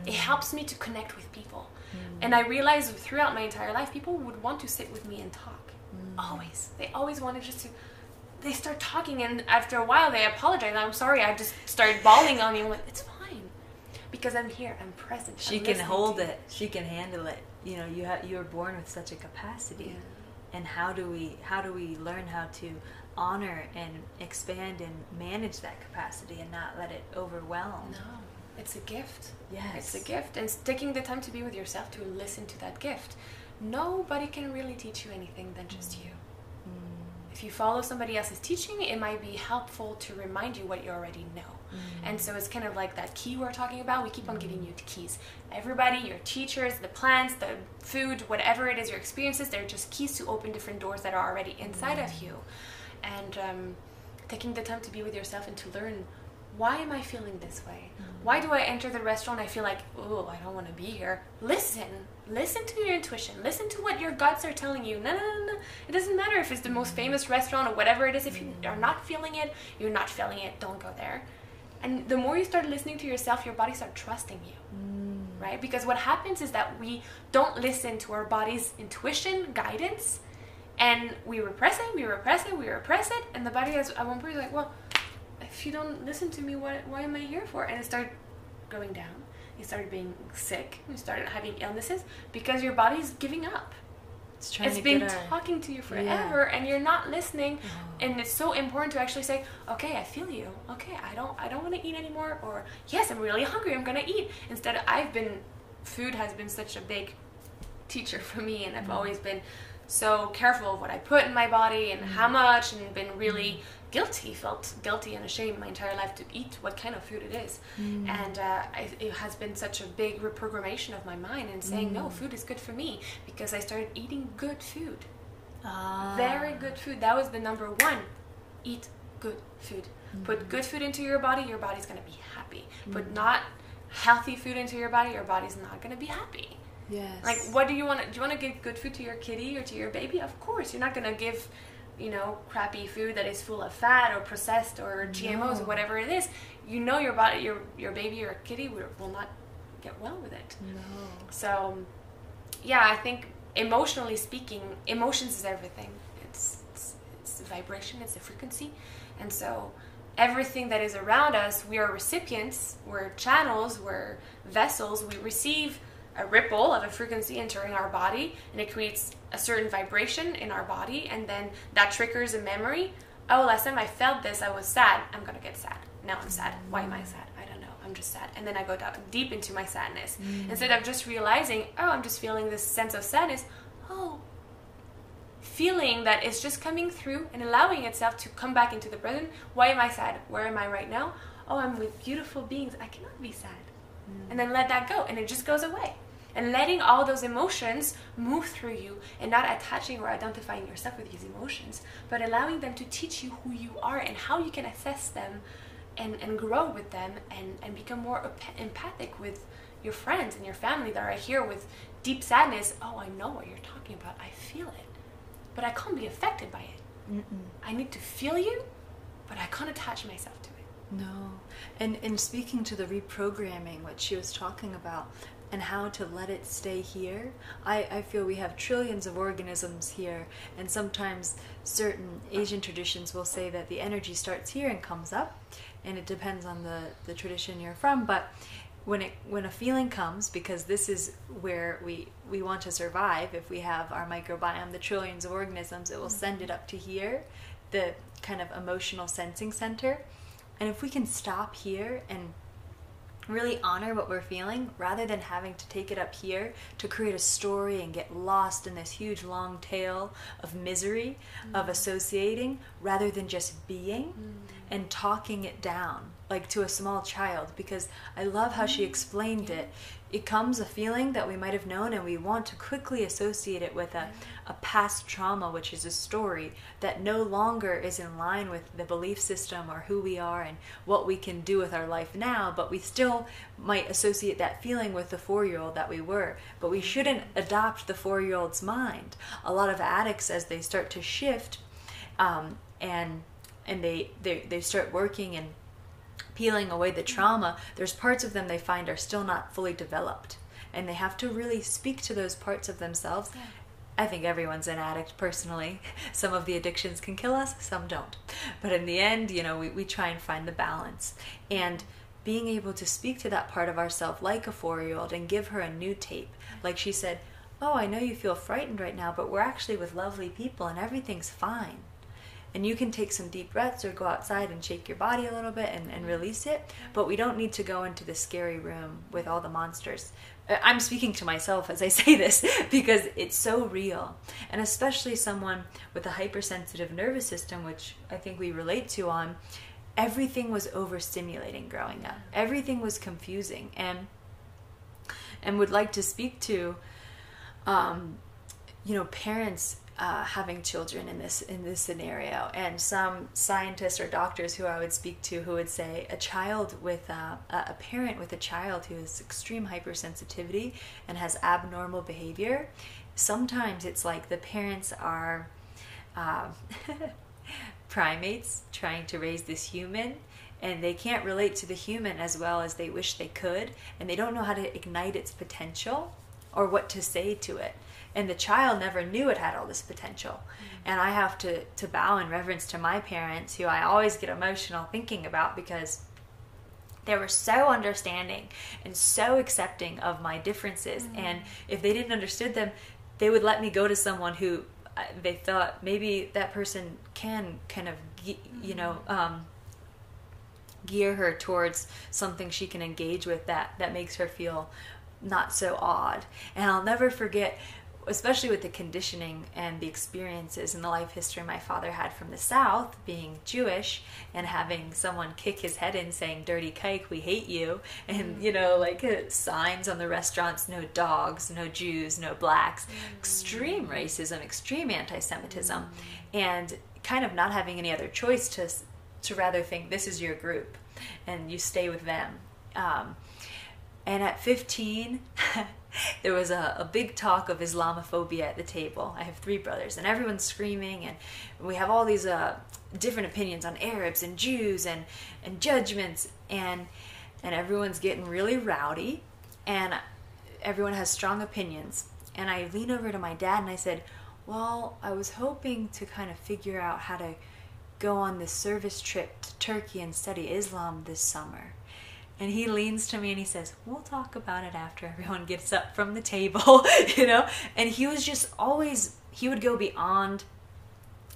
Speaker 8: It mm. helps me to connect with people. Mm. And I realized throughout my entire life, people would want to sit with me and talk. Mm. Always. They always wanted just to. They start talking, and after a while, they apologize. I'm sorry. I just started bawling on you. Like, it's fine, because I'm here. I'm present.
Speaker 7: She
Speaker 8: I'm
Speaker 7: can hold it. She can handle it. You know, you have you were born with such a capacity. And how do we how do we learn how to honor and expand and manage that capacity and not let it overwhelm?
Speaker 8: No, it's a gift.
Speaker 7: Yes.
Speaker 8: It's a gift. And taking the time to be with yourself to listen to that gift. Nobody can really teach you anything than just you. Mm. If you follow somebody else's teaching, it might be helpful to remind you what you already know. Mm-hmm. And so it's kind of like that key we're talking about. We keep on giving you keys. Everybody, your teachers, the plants, the food, whatever it is, your experiences, they're just keys to open different doors that are already inside of mm-hmm. you. And um, taking the time to be with yourself and to learn why am I feeling this way? Mm-hmm. Why do I enter the restaurant? I feel like, oh, I don't want to be here. Listen. Listen to your intuition. Listen to what your guts are telling you. No, no, no, no. It doesn't matter if it's the most famous restaurant or whatever it is. If you are not feeling it, you're not feeling it. Don't go there. And the more you start listening to yourself, your body starts trusting you. Mm. Right? Because what happens is that we don't listen to our body's intuition, guidance, and we repress it, we repress it, we repress it, and the body is at one point like, well, if you don't listen to me, what, why am I here for? And it started going down. You started being sick. You started having illnesses because your body's giving up.
Speaker 7: It's
Speaker 8: It's been talking to you forever, and you're not listening. And it's so important to actually say, "Okay, I feel you. Okay, I don't, I don't want to eat anymore." Or, "Yes, I'm really hungry. I'm gonna eat." Instead, I've been, food has been such a big teacher for me, and I've always been so careful of what I put in my body and how much, and been really guilty, felt guilty and ashamed my entire life to eat what kind of food it is. And uh, I, it has been such a big reprogrammation of my mind and saying, no, food is good for me because I started eating good food.
Speaker 7: Ah.
Speaker 8: Very good food. That was the number one. Eat good food. Put good food into your body, your body's gonna be happy. Put not healthy food into your body, your body's not gonna be happy.
Speaker 7: Yes.
Speaker 8: Like, what do you want? to Do you want to give good food to your kitty or to your baby? Of course, you're not gonna give, you know, crappy food that is full of fat or processed or GMOs or whatever it is. You know, your body, your your baby or kitty will, will not get well with it.
Speaker 7: No.
Speaker 8: So, yeah, I think emotionally speaking, emotions is everything. It's it's, it's the vibration, it's the frequency, and so everything that is around us, we are recipients, we're channels, we're vessels. We receive a ripple of a frequency entering our body, and it creates a certain vibration in our body, and then that triggers a memory. Oh, last time I felt this, I was sad. I'm gonna get sad. Now I'm sad. Why am I sad? I don't know. I'm just sad. And then I go down deep into my sadness. Mm. Instead of just realizing, oh, I'm just feeling this sense of sadness. Oh, feeling that it's just coming through and allowing itself to come back into the present. Why am I sad? Where am I right now? Oh, I'm with beautiful beings. I cannot be sad. Mm. And then let that go, and it just goes away. And letting all those emotions move through you and not attaching or identifying yourself with these emotions, but allowing them to teach you who you are and how you can assess them and, and grow with them and, and become more empathic with your friends and your family that are here with deep sadness. Oh, I know what you're talking about. I feel it. But I can't be affected by it. I need to feel you, but I can't attach myself to it.
Speaker 7: No. And and speaking to the reprogramming, what she was talking about, and how to let it stay here. I, I feel we have trillions of organisms here, and sometimes certain Asian traditions will say that the energy starts here and comes up, and it depends on the, the tradition you're from. But when it when a feeling comes, because this is where we we want to survive, if we have our microbiome, the trillions of organisms, it will mm-hmm. send it up to here, the kind of emotional sensing center. And if we can stop here and really honor what we're feeling rather than having to take it up here to create a story and get lost in this huge long tail of misery mm. of associating rather than just being mm. and talking it down like to a small child because I love how she mm. explained it. It comes a feeling that we might have known and we want to quickly associate it with a, a past trauma, which is a story that no longer is in line with the belief system or who we are and what we can do with our life now, but we still might associate that feeling with the four year old that we were. But we shouldn't adopt the four year old's mind. A lot of addicts, as they start to shift um, and and they, they, they start working and peeling away the trauma, there's parts of them they find are still not fully developed. And they have to really speak to those parts of themselves. I think everyone's an addict personally. (laughs) Some of the addictions can kill us, some don't. But in the end, you know, we, we try and find the balance. And being able to speak to that part of ourself like a four year old and give her a new tape. Like she said, Oh, I know you feel frightened right now, but we're actually with lovely people and everything's fine and you can take some deep breaths or go outside and shake your body a little bit and, and release it. But we don't need to go into the scary room with all the monsters. Uh, i'm speaking to myself as i (laughs) say this because it's so real. And especially someone with a hypersensitive nervous system which i think we relate to on everything was overstimulating growing up. Everything was confusing. And and would like to speak to um, you know parents uh, having children in this in this scenario. And some scientists or doctors who I would speak to who would say a child with uh, a parent with a child who has extreme hypersensitivity and has abnormal behavior sometimes it's like the parents are uh, (laughs) primates trying to raise this human and they can't relate to the human as well as they wish they could and they don't know how to ignite its potential or what to say to it and the child never knew it had all this potential. And i have to to bow in reverence to my parents who i always get emotional thinking about because they were so understanding and so accepting of my differences. And if they didn't understand them they would let me go to someone who uh, they thought maybe that person can kind of you know um, gear her towards something she can engage with that that makes her feel not so odd. And i'll never forget especially with the conditioning and the experiences and the life history my father had from the south being jewish and having someone kick his head in saying dirty kike we hate you and you know like uh, signs on the restaurants no dogs no jews no blacks. Extreme racism extreme anti-semitism. And kind of not having any other choice to to rather think this is your group and you stay with them. Um, and at 15, (laughs) there was a, a big talk of Islamophobia at the table. I have three brothers, and everyone's screaming, and we have all these uh, different opinions on Arabs and Jews and, and judgments, and, and everyone's getting really rowdy, and everyone has strong opinions. And I lean over to my dad and I said, Well, I was hoping to kind of figure out how to go on this service trip to Turkey and study Islam this summer. And he leans to me and he says, We'll talk about it after everyone gets up from the table, (laughs) you know? And he was just always, he would go beyond,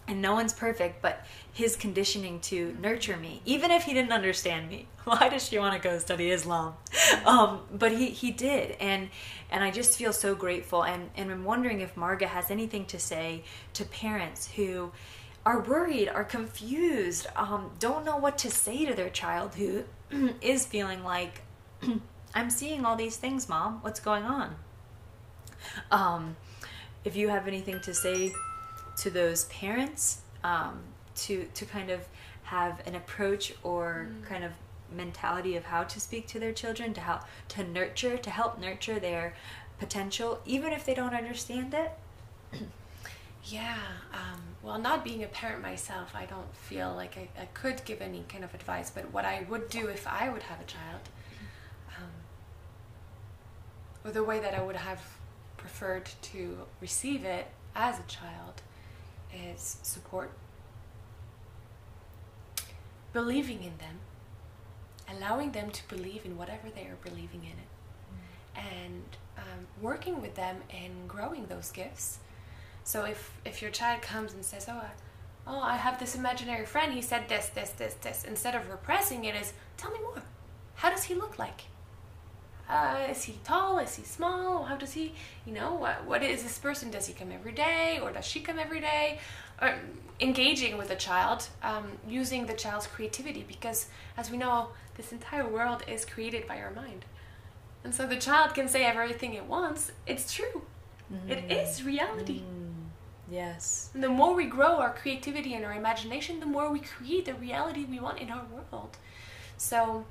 Speaker 7: and no one's perfect, but his conditioning to nurture me, even if he didn't understand me. (laughs) Why does she want to go study Islam? (laughs) Um, but he, he did. And, and I just feel so grateful. And, and I'm wondering if Marga has anything to say to parents who, are worried, are confused, um, don't know what to say to their child who (clears throat) is feeling like, (clears throat) I'm seeing all these things, mom. What's going on? Um, if you have anything to say to those parents, um, to to kind of have an approach or kind of mentality of how to speak to their children, to help to nurture, to help nurture their potential, even if they don't understand it. (clears throat)
Speaker 8: Yeah. Um, well, not being a parent myself, I don't feel like I, I could give any kind of advice. But what I would do if I would have a child um, or the way that I would have preferred to receive it as a child is support, believing in them, allowing them to believe in whatever they are believing in it, and um, working with them and growing those gifts. So if if your child comes and says, "Oh, I, oh, I have this imaginary friend. He said this, this, this, this," instead of repressing it, is tell me more. How does he look like? Uh, is he tall? Is he small? How does he, you know, what, what is this person? Does he come every day or does she come every day? Or engaging with the child, um, using the child's creativity because, as we know, this entire world is created by our mind. And so the child can say everything it wants. It's true. It is reality.
Speaker 7: Yes.
Speaker 8: And the more we grow our creativity and our imagination, the more we create the reality we want in our world. So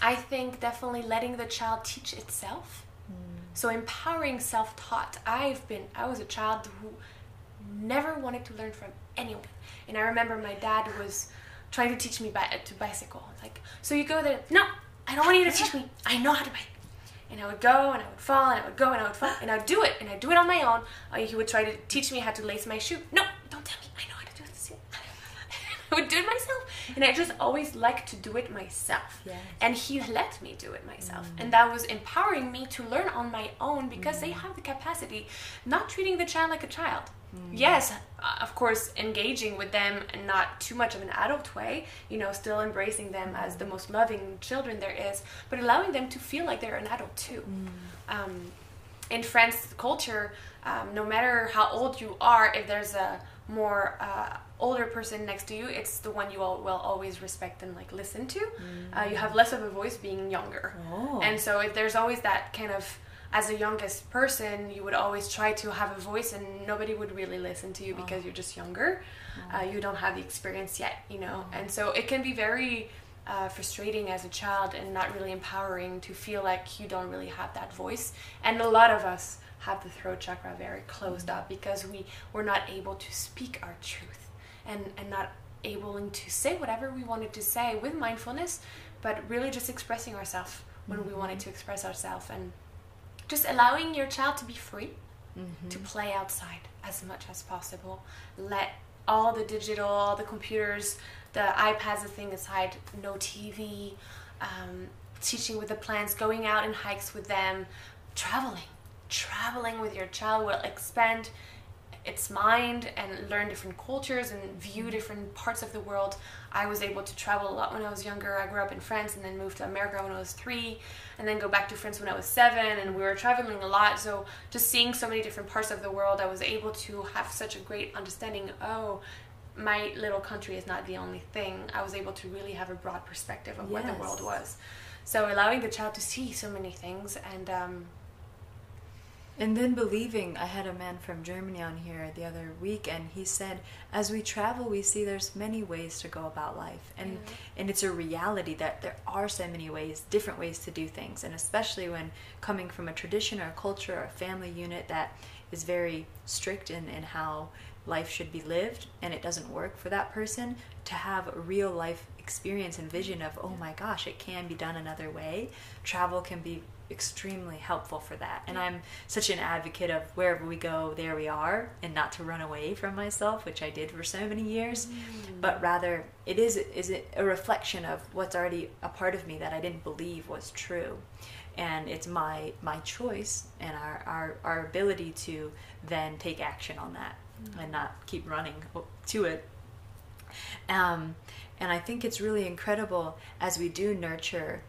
Speaker 8: I think definitely letting the child teach itself. Mm. So empowering self-taught. I've been I was a child who never wanted to learn from anyone. And I remember my dad was trying to teach me bi- to bicycle. Like, so you go there. No, I don't want you to teach me. I know how to bike. And I would go and I would fall and I would go and I would fall and I would do it and I'd do it on my own. Uh, he would try to teach me how to lace my shoe. No, don't tell me. I know how to do this. I (laughs) would do it myself. And I just always like to do it myself.
Speaker 7: Yes.
Speaker 8: And he let me do it myself. And that was empowering me to learn on my own because they have the capacity, not treating the child like a child. Yes, uh, of course, engaging with them and not too much of an adult way, you know, still embracing them as the most loving children there is, but allowing them to feel like they're an adult too. Um, in French culture, um, no matter how old you are, if there's a more uh, older person next to you, it's the one you all will always respect and like listen to. Uh, you have less of a voice being younger,
Speaker 7: Oh.
Speaker 8: and so if there's always that kind of as a youngest person, you would always try to have a voice, and nobody would really listen to you because you're just younger. Uh, you don't have the experience yet, you know, and so it can be very uh, frustrating as a child and not really empowering to feel like you don't really have that voice. And a lot of us have the throat chakra very closed up because we were not able to speak our truth and, and not able to say whatever we wanted to say with mindfulness, but really just expressing ourselves when we wanted to express ourselves and just allowing your child to be free to play outside as much as possible. Let all the digital, all the computers, the iPads, the thing aside, no TV, um, teaching with the plants, going out in hikes with them, traveling. Traveling with your child will expand its mind and learn different cultures and view different parts of the world. I was able to travel a lot when I was younger. I grew up in France and then moved to America when I was three, and then go back to France when I was seven. And we were traveling a lot. So just seeing so many different parts of the world, I was able to have such a great understanding. Oh, my little country is not the only thing. I was able to really have a broad perspective of what the world was. So allowing the child to see so many things and um,
Speaker 7: And then believing, I had a man from Germany on here the other week, and he said, as we travel, we see there's many ways to go about life, and and it's a reality that there are so many ways, different ways to do things, and especially when coming from a tradition or a culture or a family unit that is very strict in in how life should be lived, and it doesn't work for that person, to have a real life experience and vision of, oh my gosh, it can be done another way. Travel can be extremely helpful for that. And I'm such an advocate of wherever we go, there we are, and not to run away from myself, which I did for so many years, but rather it is is it a reflection of what's already a part of me that I didn't believe was true. And it's my my choice and our, our, our ability to then take action on that and not keep running to it. Um, and I think it's really incredible as we do nurture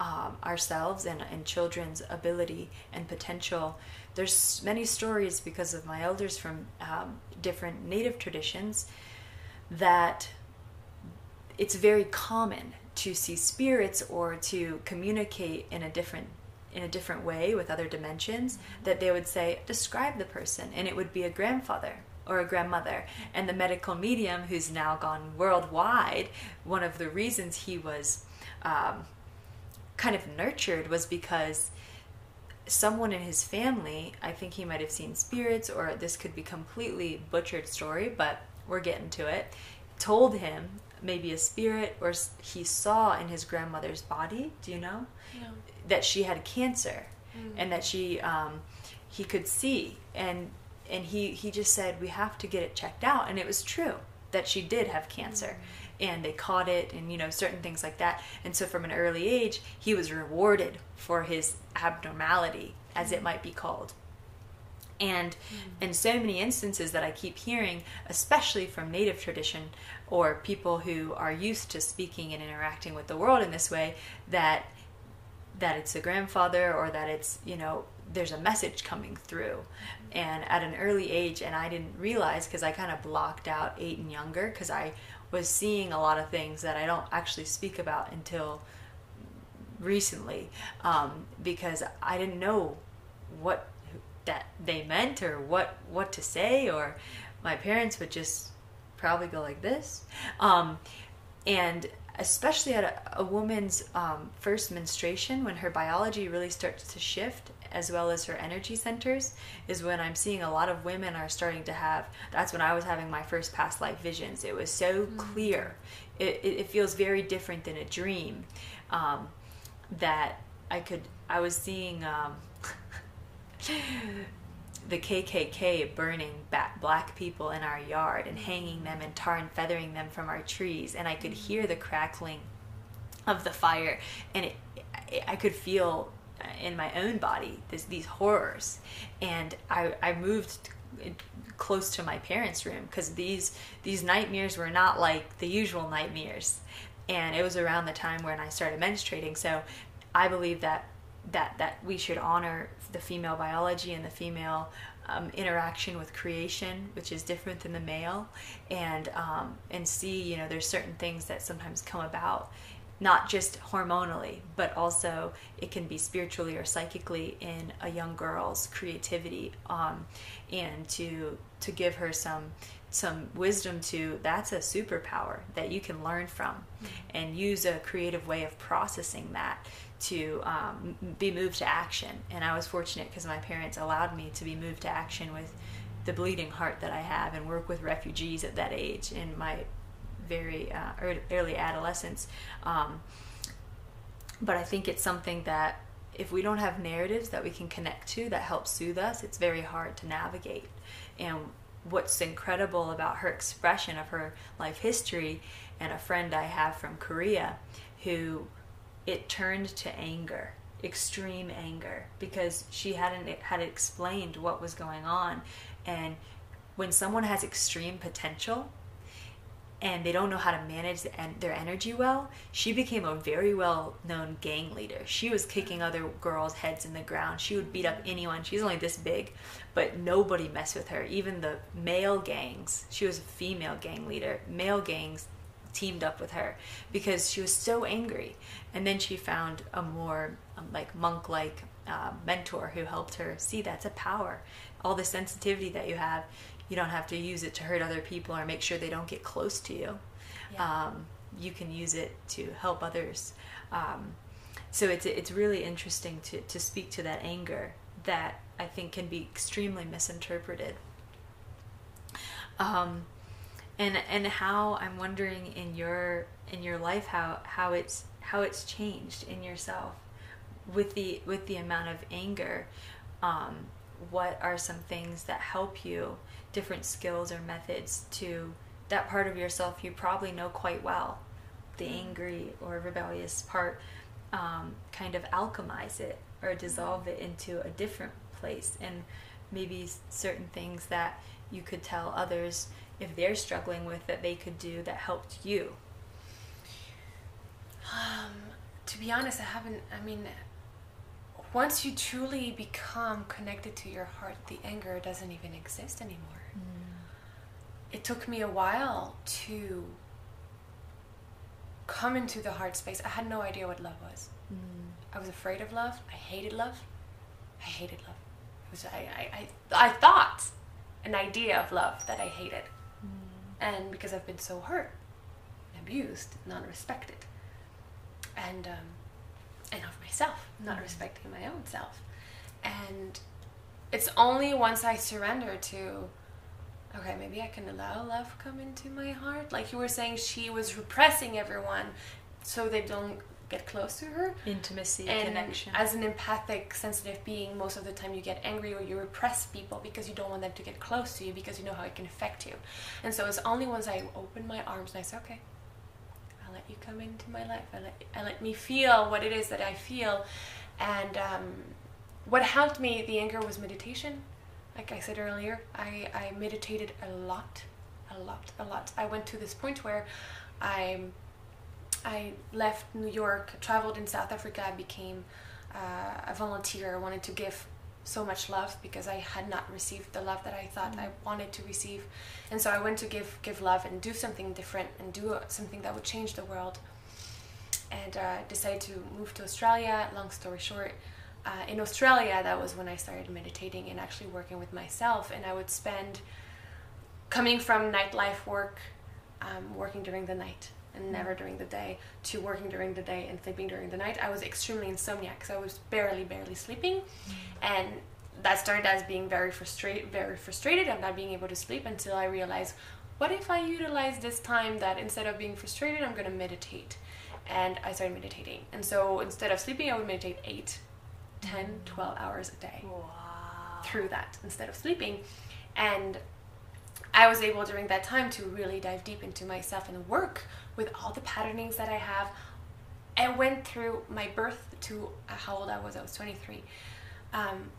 Speaker 7: um, ourselves and, and children's ability and potential. There's many stories because of my elders from um, different native traditions that it's very common to see spirits or to communicate in a different in a different way with other dimensions that they would say describe the person and it would be a grandfather or a grandmother and the medical medium who's now gone worldwide one of the reasons he was um, kind of nurtured was because someone in his family i think he might have seen spirits or this could be completely butchered story but we're getting to it told him maybe a spirit or he saw in his grandmother's body do you know?
Speaker 8: Yeah.
Speaker 7: that she had cancer and that she um, he could see and and he he just said we have to get it checked out and it was true that she did have cancer and they caught it and you know certain things like that. And so from an early age he was rewarded for his abnormality as it mm. might be called. And mm. in so many instances that I keep hearing, especially from native tradition or people who are used to speaking and interacting with the world in this way, that that it's a grandfather or that it's you know there's a message coming through. Mm-hmm. And at an early age and i didn't realize because i kind of blocked out eight and younger because i was seeing a lot of things that i don't actually speak about until recently um, because i didn't know what that they meant or what what to say or my parents would just probably go like this. Um, and especially at a, a woman's um, first menstruation when her biology really starts to shift as well as her energy centers is when i'm seeing a lot of women are starting to have that's when i was having my first past life visions. It was so clear. It, it, it feels very different than a dream um, that i could i was seeing um, (laughs) the KKK burning black people in our yard and hanging them and tar and feathering them from our trees, and I could hear the crackling of the fire, and it, I could feel in my own body this, these horrors, and I, I moved close to my parents' room because these these nightmares were not like the usual nightmares, and it was around the time when I started menstruating, so I believe that that that we should honor the female biology and the female um, interaction with creation, which is different than the male, and um, and see you know there's certain things that sometimes come about, not just hormonally, but also it can be spiritually or psychically in a young girl's creativity, um, and to to give her some some wisdom to that's a superpower that you can learn from and use a creative way of processing that to um, be moved to action. And i was fortunate because my parents allowed me to be moved to action with the bleeding heart that i have and work with refugees at that age. And my very uh, early adolescence um, but i think it's something that if we don't have narratives that we can connect to that help soothe us it's very hard to navigate and what's incredible about her expression of her life history and a friend I have from Korea who it turned to anger, extreme anger, because she hadn't had explained what was going on. And when someone has extreme potential and they don't know how to manage the, en- their energy well, she became a very well known gang leader. She was kicking other girls' heads in the ground. She would beat up anyone. She's only this big, but nobody messed with her. Even the male gangs, she was a female gang leader. Male gangs teamed up with her because she was so angry. And then she found a more um, like monk like uh, mentor who helped her see that's a power. All the sensitivity that you have, you don't have to use it to hurt other people or make sure they don't get close to you. Um, you can use it to help others. Um, so it's it's really interesting to, to speak to that anger that I think can be extremely misinterpreted. Um, and and how I'm wondering in your in your life how how it's how it's changed in yourself with the with the amount of anger. Um, what are some things that help you different skills or methods to that part of yourself you probably know quite well. The angry or rebellious part um, kind of alchemize it or dissolve it into a different place. And maybe certain things that you could tell others if they're struggling with that they could do that helped you.
Speaker 8: Um, to be honest, I haven't. I mean, once you truly become connected to your heart, the anger doesn't even exist anymore. Mm. It took me a while to come into the heart space. I had no idea what love was. Mm. I was afraid of love. I hated love. I hated love. It was I, I, I, I thought an idea of love that I hated. Mm. And because I've been so hurt, abused, not respected and um, and of myself, not respecting my own self. And it's only once I surrender to, okay, maybe I can allow love come into my heart. Like you were saying, she was repressing everyone so they don't get close to her.
Speaker 7: Intimacy,
Speaker 8: And
Speaker 7: connection.
Speaker 8: as an empathic, sensitive being, most of the time you get angry or you repress people because you don't want them to get close to you because you know how it can affect you. And so it's only once I open my arms and I say, okay, let you come into my life. I let, I let me feel what it is that I feel. And um, what helped me, the anger, was meditation. Like I said earlier, I, I meditated a lot, a lot, a lot. I went to this point where I I left New York, traveled in South Africa, became uh, a volunteer. I wanted to give so much love because I had not received the love that I thought I wanted to receive, and so I went to give give love and do something different and do something that would change the world. And uh, decided to move to Australia. Long story short, uh, in Australia, that was when I started meditating and actually working with myself. And I would spend coming from nightlife work, um, working during the night and never during the day, to working during the day and sleeping during the night. I was extremely insomniac because I was barely, barely sleeping, and that started as being very frustrated, very frustrated of not being able to sleep until I realized, what if I utilize this time that instead of being frustrated, I'm gonna meditate, and I started meditating. And so instead of sleeping, I would meditate 8, 10, 12 hours a day through that instead of sleeping. And I was able during that time to really dive deep into myself and work with all the patternings that I have. I went through my birth to uh, how old I was, I was 23. Um,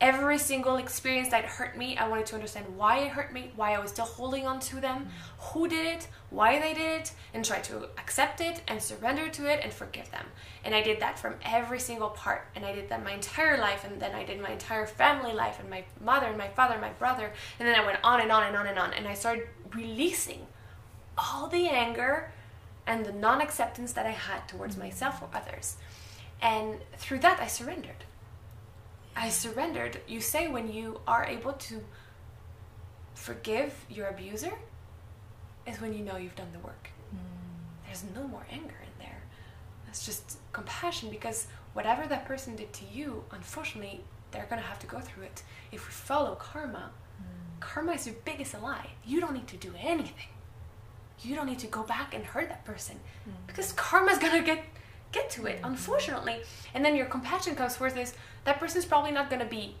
Speaker 8: every single experience that hurt me, I wanted to understand why it hurt me, why I was still holding on to them, who did it, why they did it, and try to accept it and surrender to it and forgive them. And I did that from every single part. And I did that my entire life, and then I did my entire family life, and my mother, and my father, and my brother. And then I went on and on and on and on. And I started releasing all the anger and the non acceptance that I had towards myself or others. And through that, I surrendered. I surrendered. You say when you are able to forgive your abuser, is when you know you've done the work. Mm. There's no more anger in there. It's just compassion because whatever that person did to you, unfortunately, they're gonna have to go through it. If we follow karma, mm. karma is your biggest ally. You don't need to do anything. You don't need to go back and hurt that person mm. because karma's gonna get get to it, unfortunately. And then your compassion comes forth is that person's probably not gonna be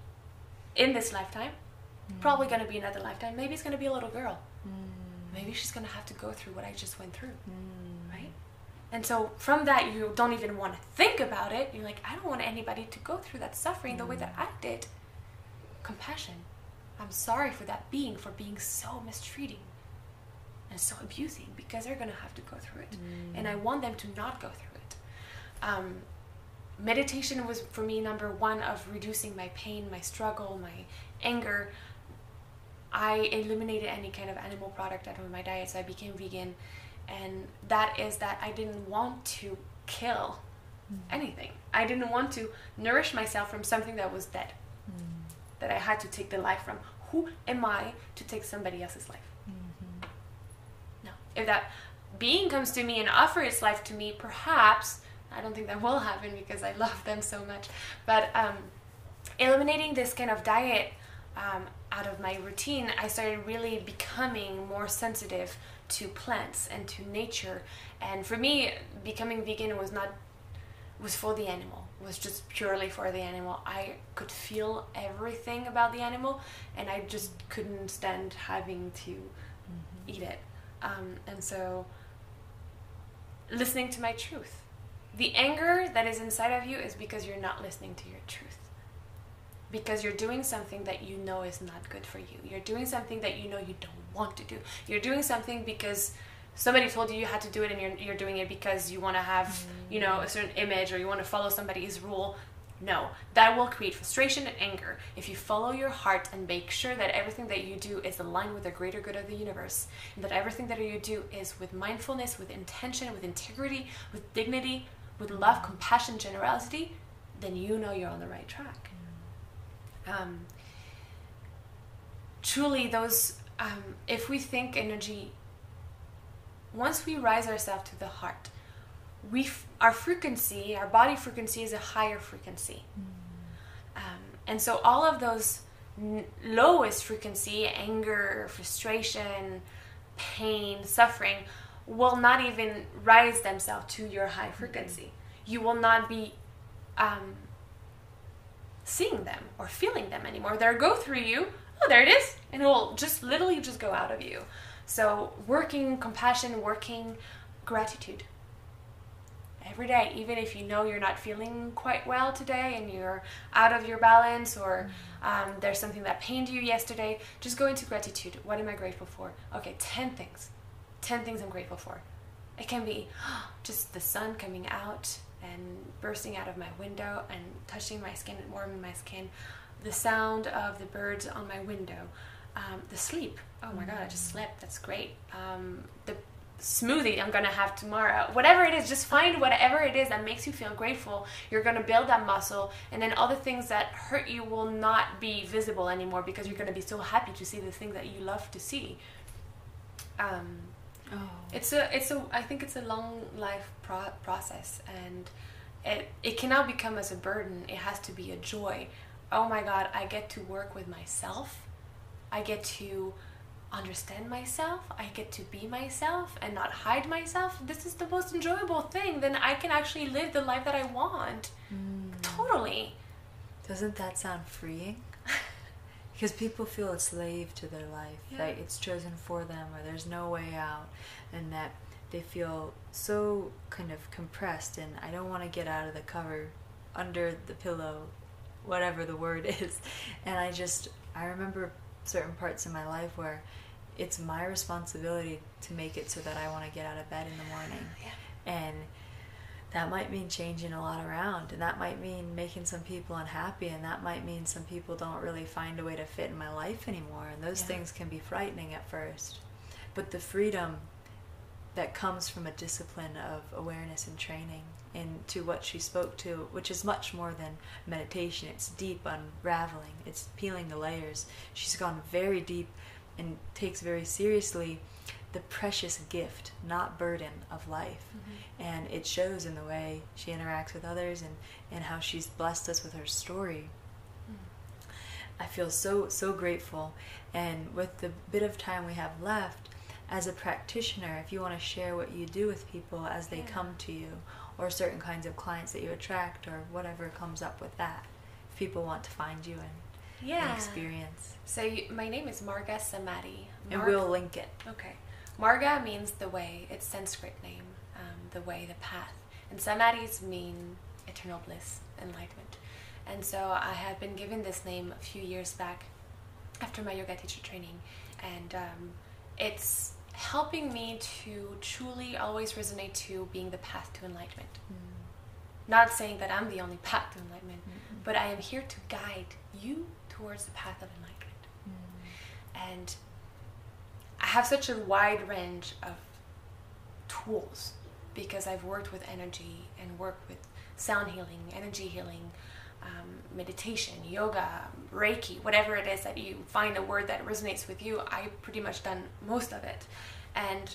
Speaker 8: in this lifetime. Mm. Probably gonna be another lifetime. Maybe it's gonna be a little girl. Mm. Maybe she's gonna have to go through what I just went through. Mm. Right? And so from that you don't even want to think about it. You're like, I don't want anybody to go through that suffering the way that I did. Compassion. I'm sorry for that being for being so mistreating and so abusing because they're gonna have to go through it. And I want them to not go through it. Um, meditation was for me number one of reducing my pain, my struggle, my anger. I eliminated any kind of animal product out of my diet, so I became vegan. And that is that I didn't want to kill mm. anything. I didn't want to nourish myself from something that was dead, mm. that I had to take the life from. Who am I to take somebody else's life? Mm-hmm. No. If that being comes to me and offers its life to me, perhaps I don't think that will happen because I love them so much. But um, eliminating this kind of diet um, out of my routine, I started really becoming more sensitive to plants and to nature. And for me, becoming vegan was not was for the animal. Was just purely for the animal. I could feel everything about the animal, and I just couldn't stand having to eat it. Um, and so, listening to my truth. The anger that is inside of you is because you're not listening to your truth. Because you're doing something that you know is not good for you. You're doing something that you know you don't want to do. You're doing something because somebody told you you had to do it and you're, you're doing it because you want to have, you know, a certain image or you want to follow somebody's rule. No, that will create frustration and anger. If you follow your heart and make sure that everything that you do is aligned with the greater good of the universe, and that everything that you do is with mindfulness, with intention, with integrity, with dignity, with love, compassion, generosity, then you know you're on the right track. Um, truly, those, um, if we think energy, once we rise ourselves to the heart, we f- our frequency, our body frequency is a higher frequency. Um, and so all of those n- lowest frequency, anger, frustration, pain, suffering, will not even rise themselves to your high frequency. you will not be um, seeing them or feeling them anymore. They'll go through you. Oh, there it is, and it will just literally just go out of you. So working compassion, working gratitude every day, even if you know you're not feeling quite well today and you're out of your balance or um, there's something that pained you yesterday, just go into gratitude. What am I grateful for? Okay, 10 things. 10 things I'm grateful for. It can be (gasps) just the sun coming out and bursting out of my window and touching my skin and warming my skin, the sound of the birds on my window, um, the sleep. Oh my god, I just slept. That's great. Um, the smoothie I'm gonna have tomorrow. Whatever it is, just find whatever it is that makes you feel grateful. You're gonna build that muscle, and then all the things that hurt you will not be visible anymore because you're gonna be so happy to see the things that you love to see. Um,
Speaker 7: Oh.
Speaker 8: it's a, it's a. I think it's a long life pro- process, and it it cannot become as a burden. It has to be a joy. Oh my God, I get to work with myself. I get to understand myself. I get to be myself and not hide myself. This is the most enjoyable thing. Then I can actually live the life that I want. Mm. Totally.
Speaker 7: Doesn't that sound freeing? Because people feel a slave to their life,
Speaker 8: Yeah.
Speaker 7: that it's chosen for them, or there's no way out, and that they feel so kind of compressed, and I don't want to get out of the cover, under the pillow, whatever the word (laughs) is. And I just, I remember certain parts in my life where it's my responsibility to make it so that I want to get out of bed in the morning. yeah. And that might mean changing a lot around and that might mean making some people unhappy and that might mean some people don't really find a way to fit in my life anymore and those
Speaker 8: Yeah.
Speaker 7: things can be frightening at first but the freedom that comes from a discipline of awareness and training into what she spoke to which is much more than meditation it's deep unraveling it's peeling the layers she's gone very deep and takes very seriously the precious gift, not burden, of life. Mm-hmm. And it shows in the way she interacts with others and, and how she's blessed us with her story. Mm. I feel so, so grateful. And with the bit of time we have left, as a practitioner, if you want to share what you do with people as they
Speaker 8: Yeah.
Speaker 7: come to you, or certain kinds of clients that you attract, or whatever comes up with that, if people want to find you and,
Speaker 8: Yeah.
Speaker 7: experience.
Speaker 8: So you, my name is Marga Samadi.
Speaker 7: And we'll link it.
Speaker 8: Okay. Marga means the way. It's Sanskrit name, um, the way, the path. And Samadhis mean eternal bliss, enlightenment. And so I have been given this name a few years back after my yoga teacher training. And um, it's helping me to truly always resonate to being the path to enlightenment. Not saying that I'm the only path to enlightenment, but I am here to guide you towards the path of enlightenment. And I have such a wide range of tools because I've worked with energy and worked with sound healing, energy healing, um, meditation, yoga, Reiki, whatever it is that you find a word that resonates with you. I've pretty much done most of it. And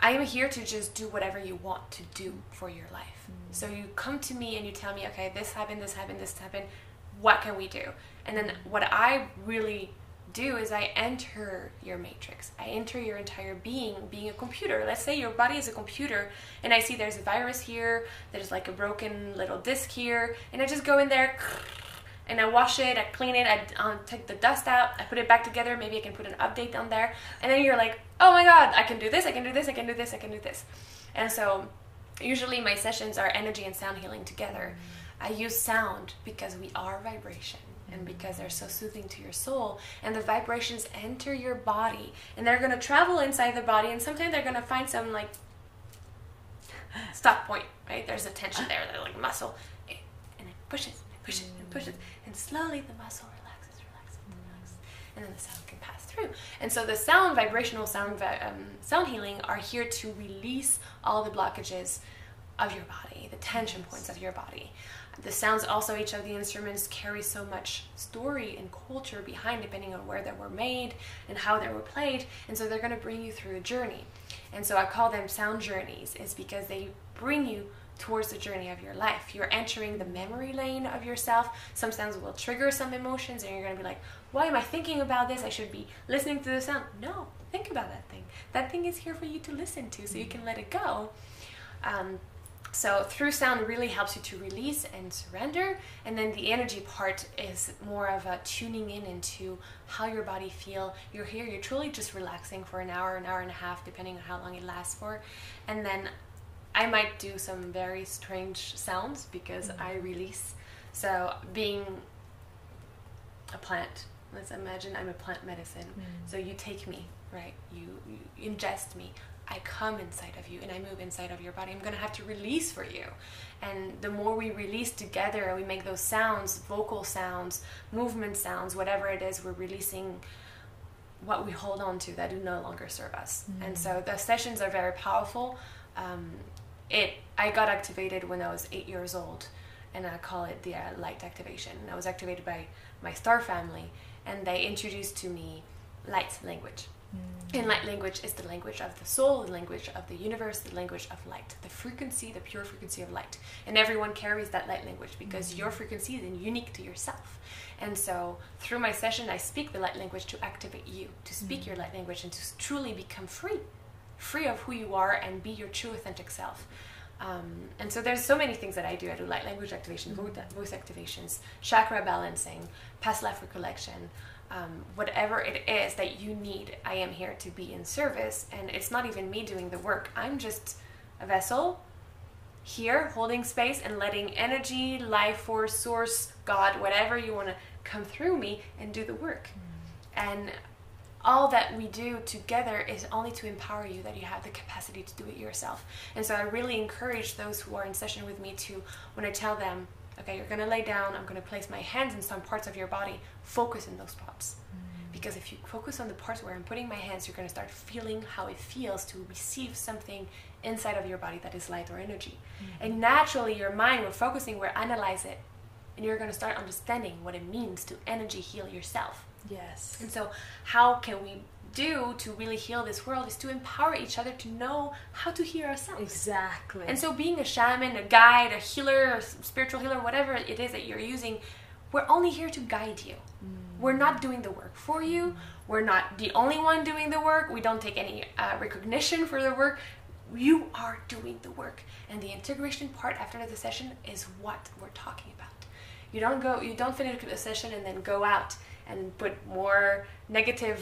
Speaker 8: I am here to just do whatever you want to do for your life. So you come to me and you tell me, okay, this happened, this happened, this happened. What can we do? And then what I really do is I enter your matrix. I enter your entire being, being a computer. Let's say your body is a computer, and I see there's a virus here, there's like a broken little disk here, and I just go in there (sniffs) and I wash it, I clean it, I um, take the dust out, I put it back together. Maybe I can put an update on there, and then you're like, oh my god, I can do this, I can do this, I can do this, I can do this. And so, usually my sessions are energy and sound healing together. I use sound because we are vibration and because they're so soothing to your soul. And the vibrations enter your body and they're going to travel inside the body, and sometimes they're going to find some like stop point, right? There's a tension there, they're like muscle, and it pushes, it pushes, it pushes, and slowly the muscle relaxes, relaxes, relaxes, and then the sound can pass through. And so the sound, vibrational sound, um, sound healing are here to release all the blockages of your body, the tension points of your body. The sounds also, each of the instruments carry so much story and culture behind, depending on where they were made and how they were played. And so they're going to bring you through a journey. And so I call them sound journeys, is because they bring you towards the journey of your life. You're entering the memory lane of yourself. Some sounds will trigger some emotions, and you're going to be like, why am I thinking about this? I should be listening to the sound. No, think about that thing. That thing is here for you to listen to so you can let it go. Um, so through sound really helps you to release and surrender and then the energy part is more of a tuning in into how your body feel. You're here you're truly just relaxing for an hour an hour and a half depending on how long it lasts for. And then i might do some very strange sounds because mm-hmm. i release. So being a plant let's imagine i'm a plant medicine. Mm. So you take me right? You, you ingest me i come inside of you and i move inside of your body i'm going to have to release for you. And the more we release together and we make those sounds vocal sounds movement sounds whatever it is we're releasing what we hold on to that do no longer serve us. And so the sessions are very powerful. Um, it i got activated when i was eight years old and i call it the uh, light activation. I was activated by my star family and they introduced to me light language Mm. and light language is the language of the soul, the language of the universe, the language of light, the frequency, the pure frequency of light. And everyone carries that light language because mm. your frequency is unique to yourself. And so through my session, I speak the light language to activate you, to speak mm. your light language and to truly become free, free of who you are and be your true authentic self. Um, and so there's so many things that I do. I do light language activation, voice, voice activations, chakra balancing, past life recollection, um, whatever it is that you need. I am here to be in service, and it's not even me doing the work. I'm just a vessel here holding space and letting energy, life force, source, God, whatever you want to come through me and do the work. And all that we do together is only to empower you that you have the capacity to do it yourself. And so I really encourage those who are in session with me to, when I tell them, okay, you're going to lay down, I'm going to place my hands in some parts of your body, focus in those spots. Mm. Because if you focus on the parts where I'm putting my hands, you're going to start feeling how it feels to receive something inside of your body that is light or energy. Mm. And naturally, your mind, we're focusing, we're analyze it, and you're going to start understanding what it means to energy heal yourself.
Speaker 7: Yes.
Speaker 8: And so, how can we do to really heal this world is to empower each other to know how to heal ourselves.
Speaker 7: Exactly.
Speaker 8: And so, being a shaman, a guide, a healer, a spiritual healer, whatever it is that you're using, we're only here to guide you. We're not doing the work for you. We're not the only one doing the work. We don't take any uh, recognition for the work. You are doing the work. And the integration part after the session is what we're talking about. You don't go, you don't finish the session and then go out and put more negative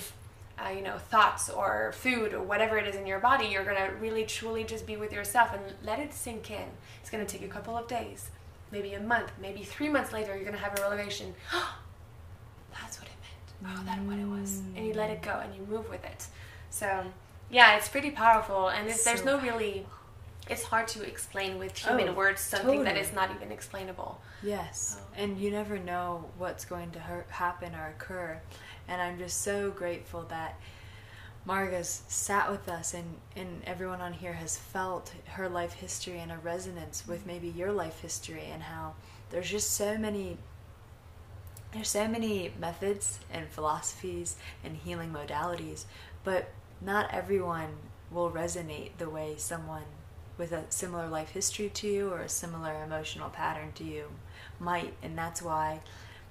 Speaker 8: uh, you know thoughts or food or whatever it is in your body you're going to really truly just be with yourself and let it sink in. It's going to take a couple of days maybe a month maybe three months later you're going to have a revelation. (gasps) That's what it meant. Oh that's what it was. And you let it go and you move with it. So yeah it's pretty powerful. And it's, there's no really it's hard to explain with human
Speaker 7: Oh,
Speaker 8: words something that
Speaker 7: totally.
Speaker 8: is not even explainable.
Speaker 7: Yes,
Speaker 8: Oh.
Speaker 7: and you never know what's going to happen or occur. And I'm just so grateful that Marga's sat with us and, and everyone on here has felt her life history and a resonance with mm-hmm. maybe your life history and how there's just so many there's so many methods and philosophies and healing modalities, but not everyone will resonate the way someone with a similar life history to you or a similar emotional pattern to you might. And that's why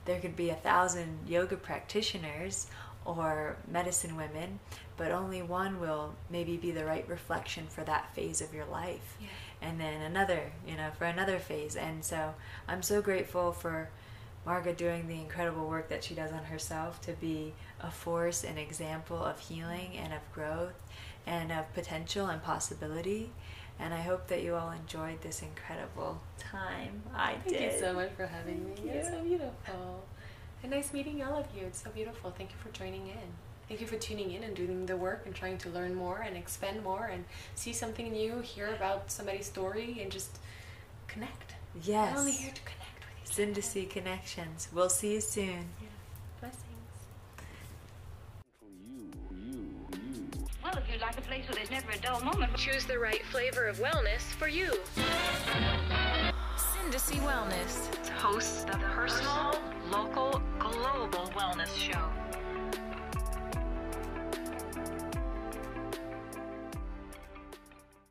Speaker 7: there could be a thousand yoga practitioners or medicine women, but only one will maybe be the right reflection for that phase of your life.
Speaker 8: Yeah.
Speaker 7: And then another, you know, for another phase. And so I'm so grateful for Marga doing the incredible work that she does on herself to be a force and example of healing and of growth and of potential and possibility. And I hope that you all enjoyed this incredible time. I
Speaker 8: Thank
Speaker 7: did.
Speaker 8: you so much for having me.
Speaker 7: You.
Speaker 8: It's so beautiful. And nice meeting all of you. It's so beautiful. Thank you for joining in. Thank you for tuning in and doing the work and trying to learn more and expand more and see something new, hear about somebody's story, and just connect.
Speaker 7: Yes.
Speaker 8: I'm only here to connect with you.
Speaker 7: Syndesy Connections. We'll see you soon.
Speaker 1: Well, if you'd like a place where there's never a dull moment,
Speaker 2: Choose the right flavor of wellness for you. Syndicy Wellness hosts the personal, local, global wellness show.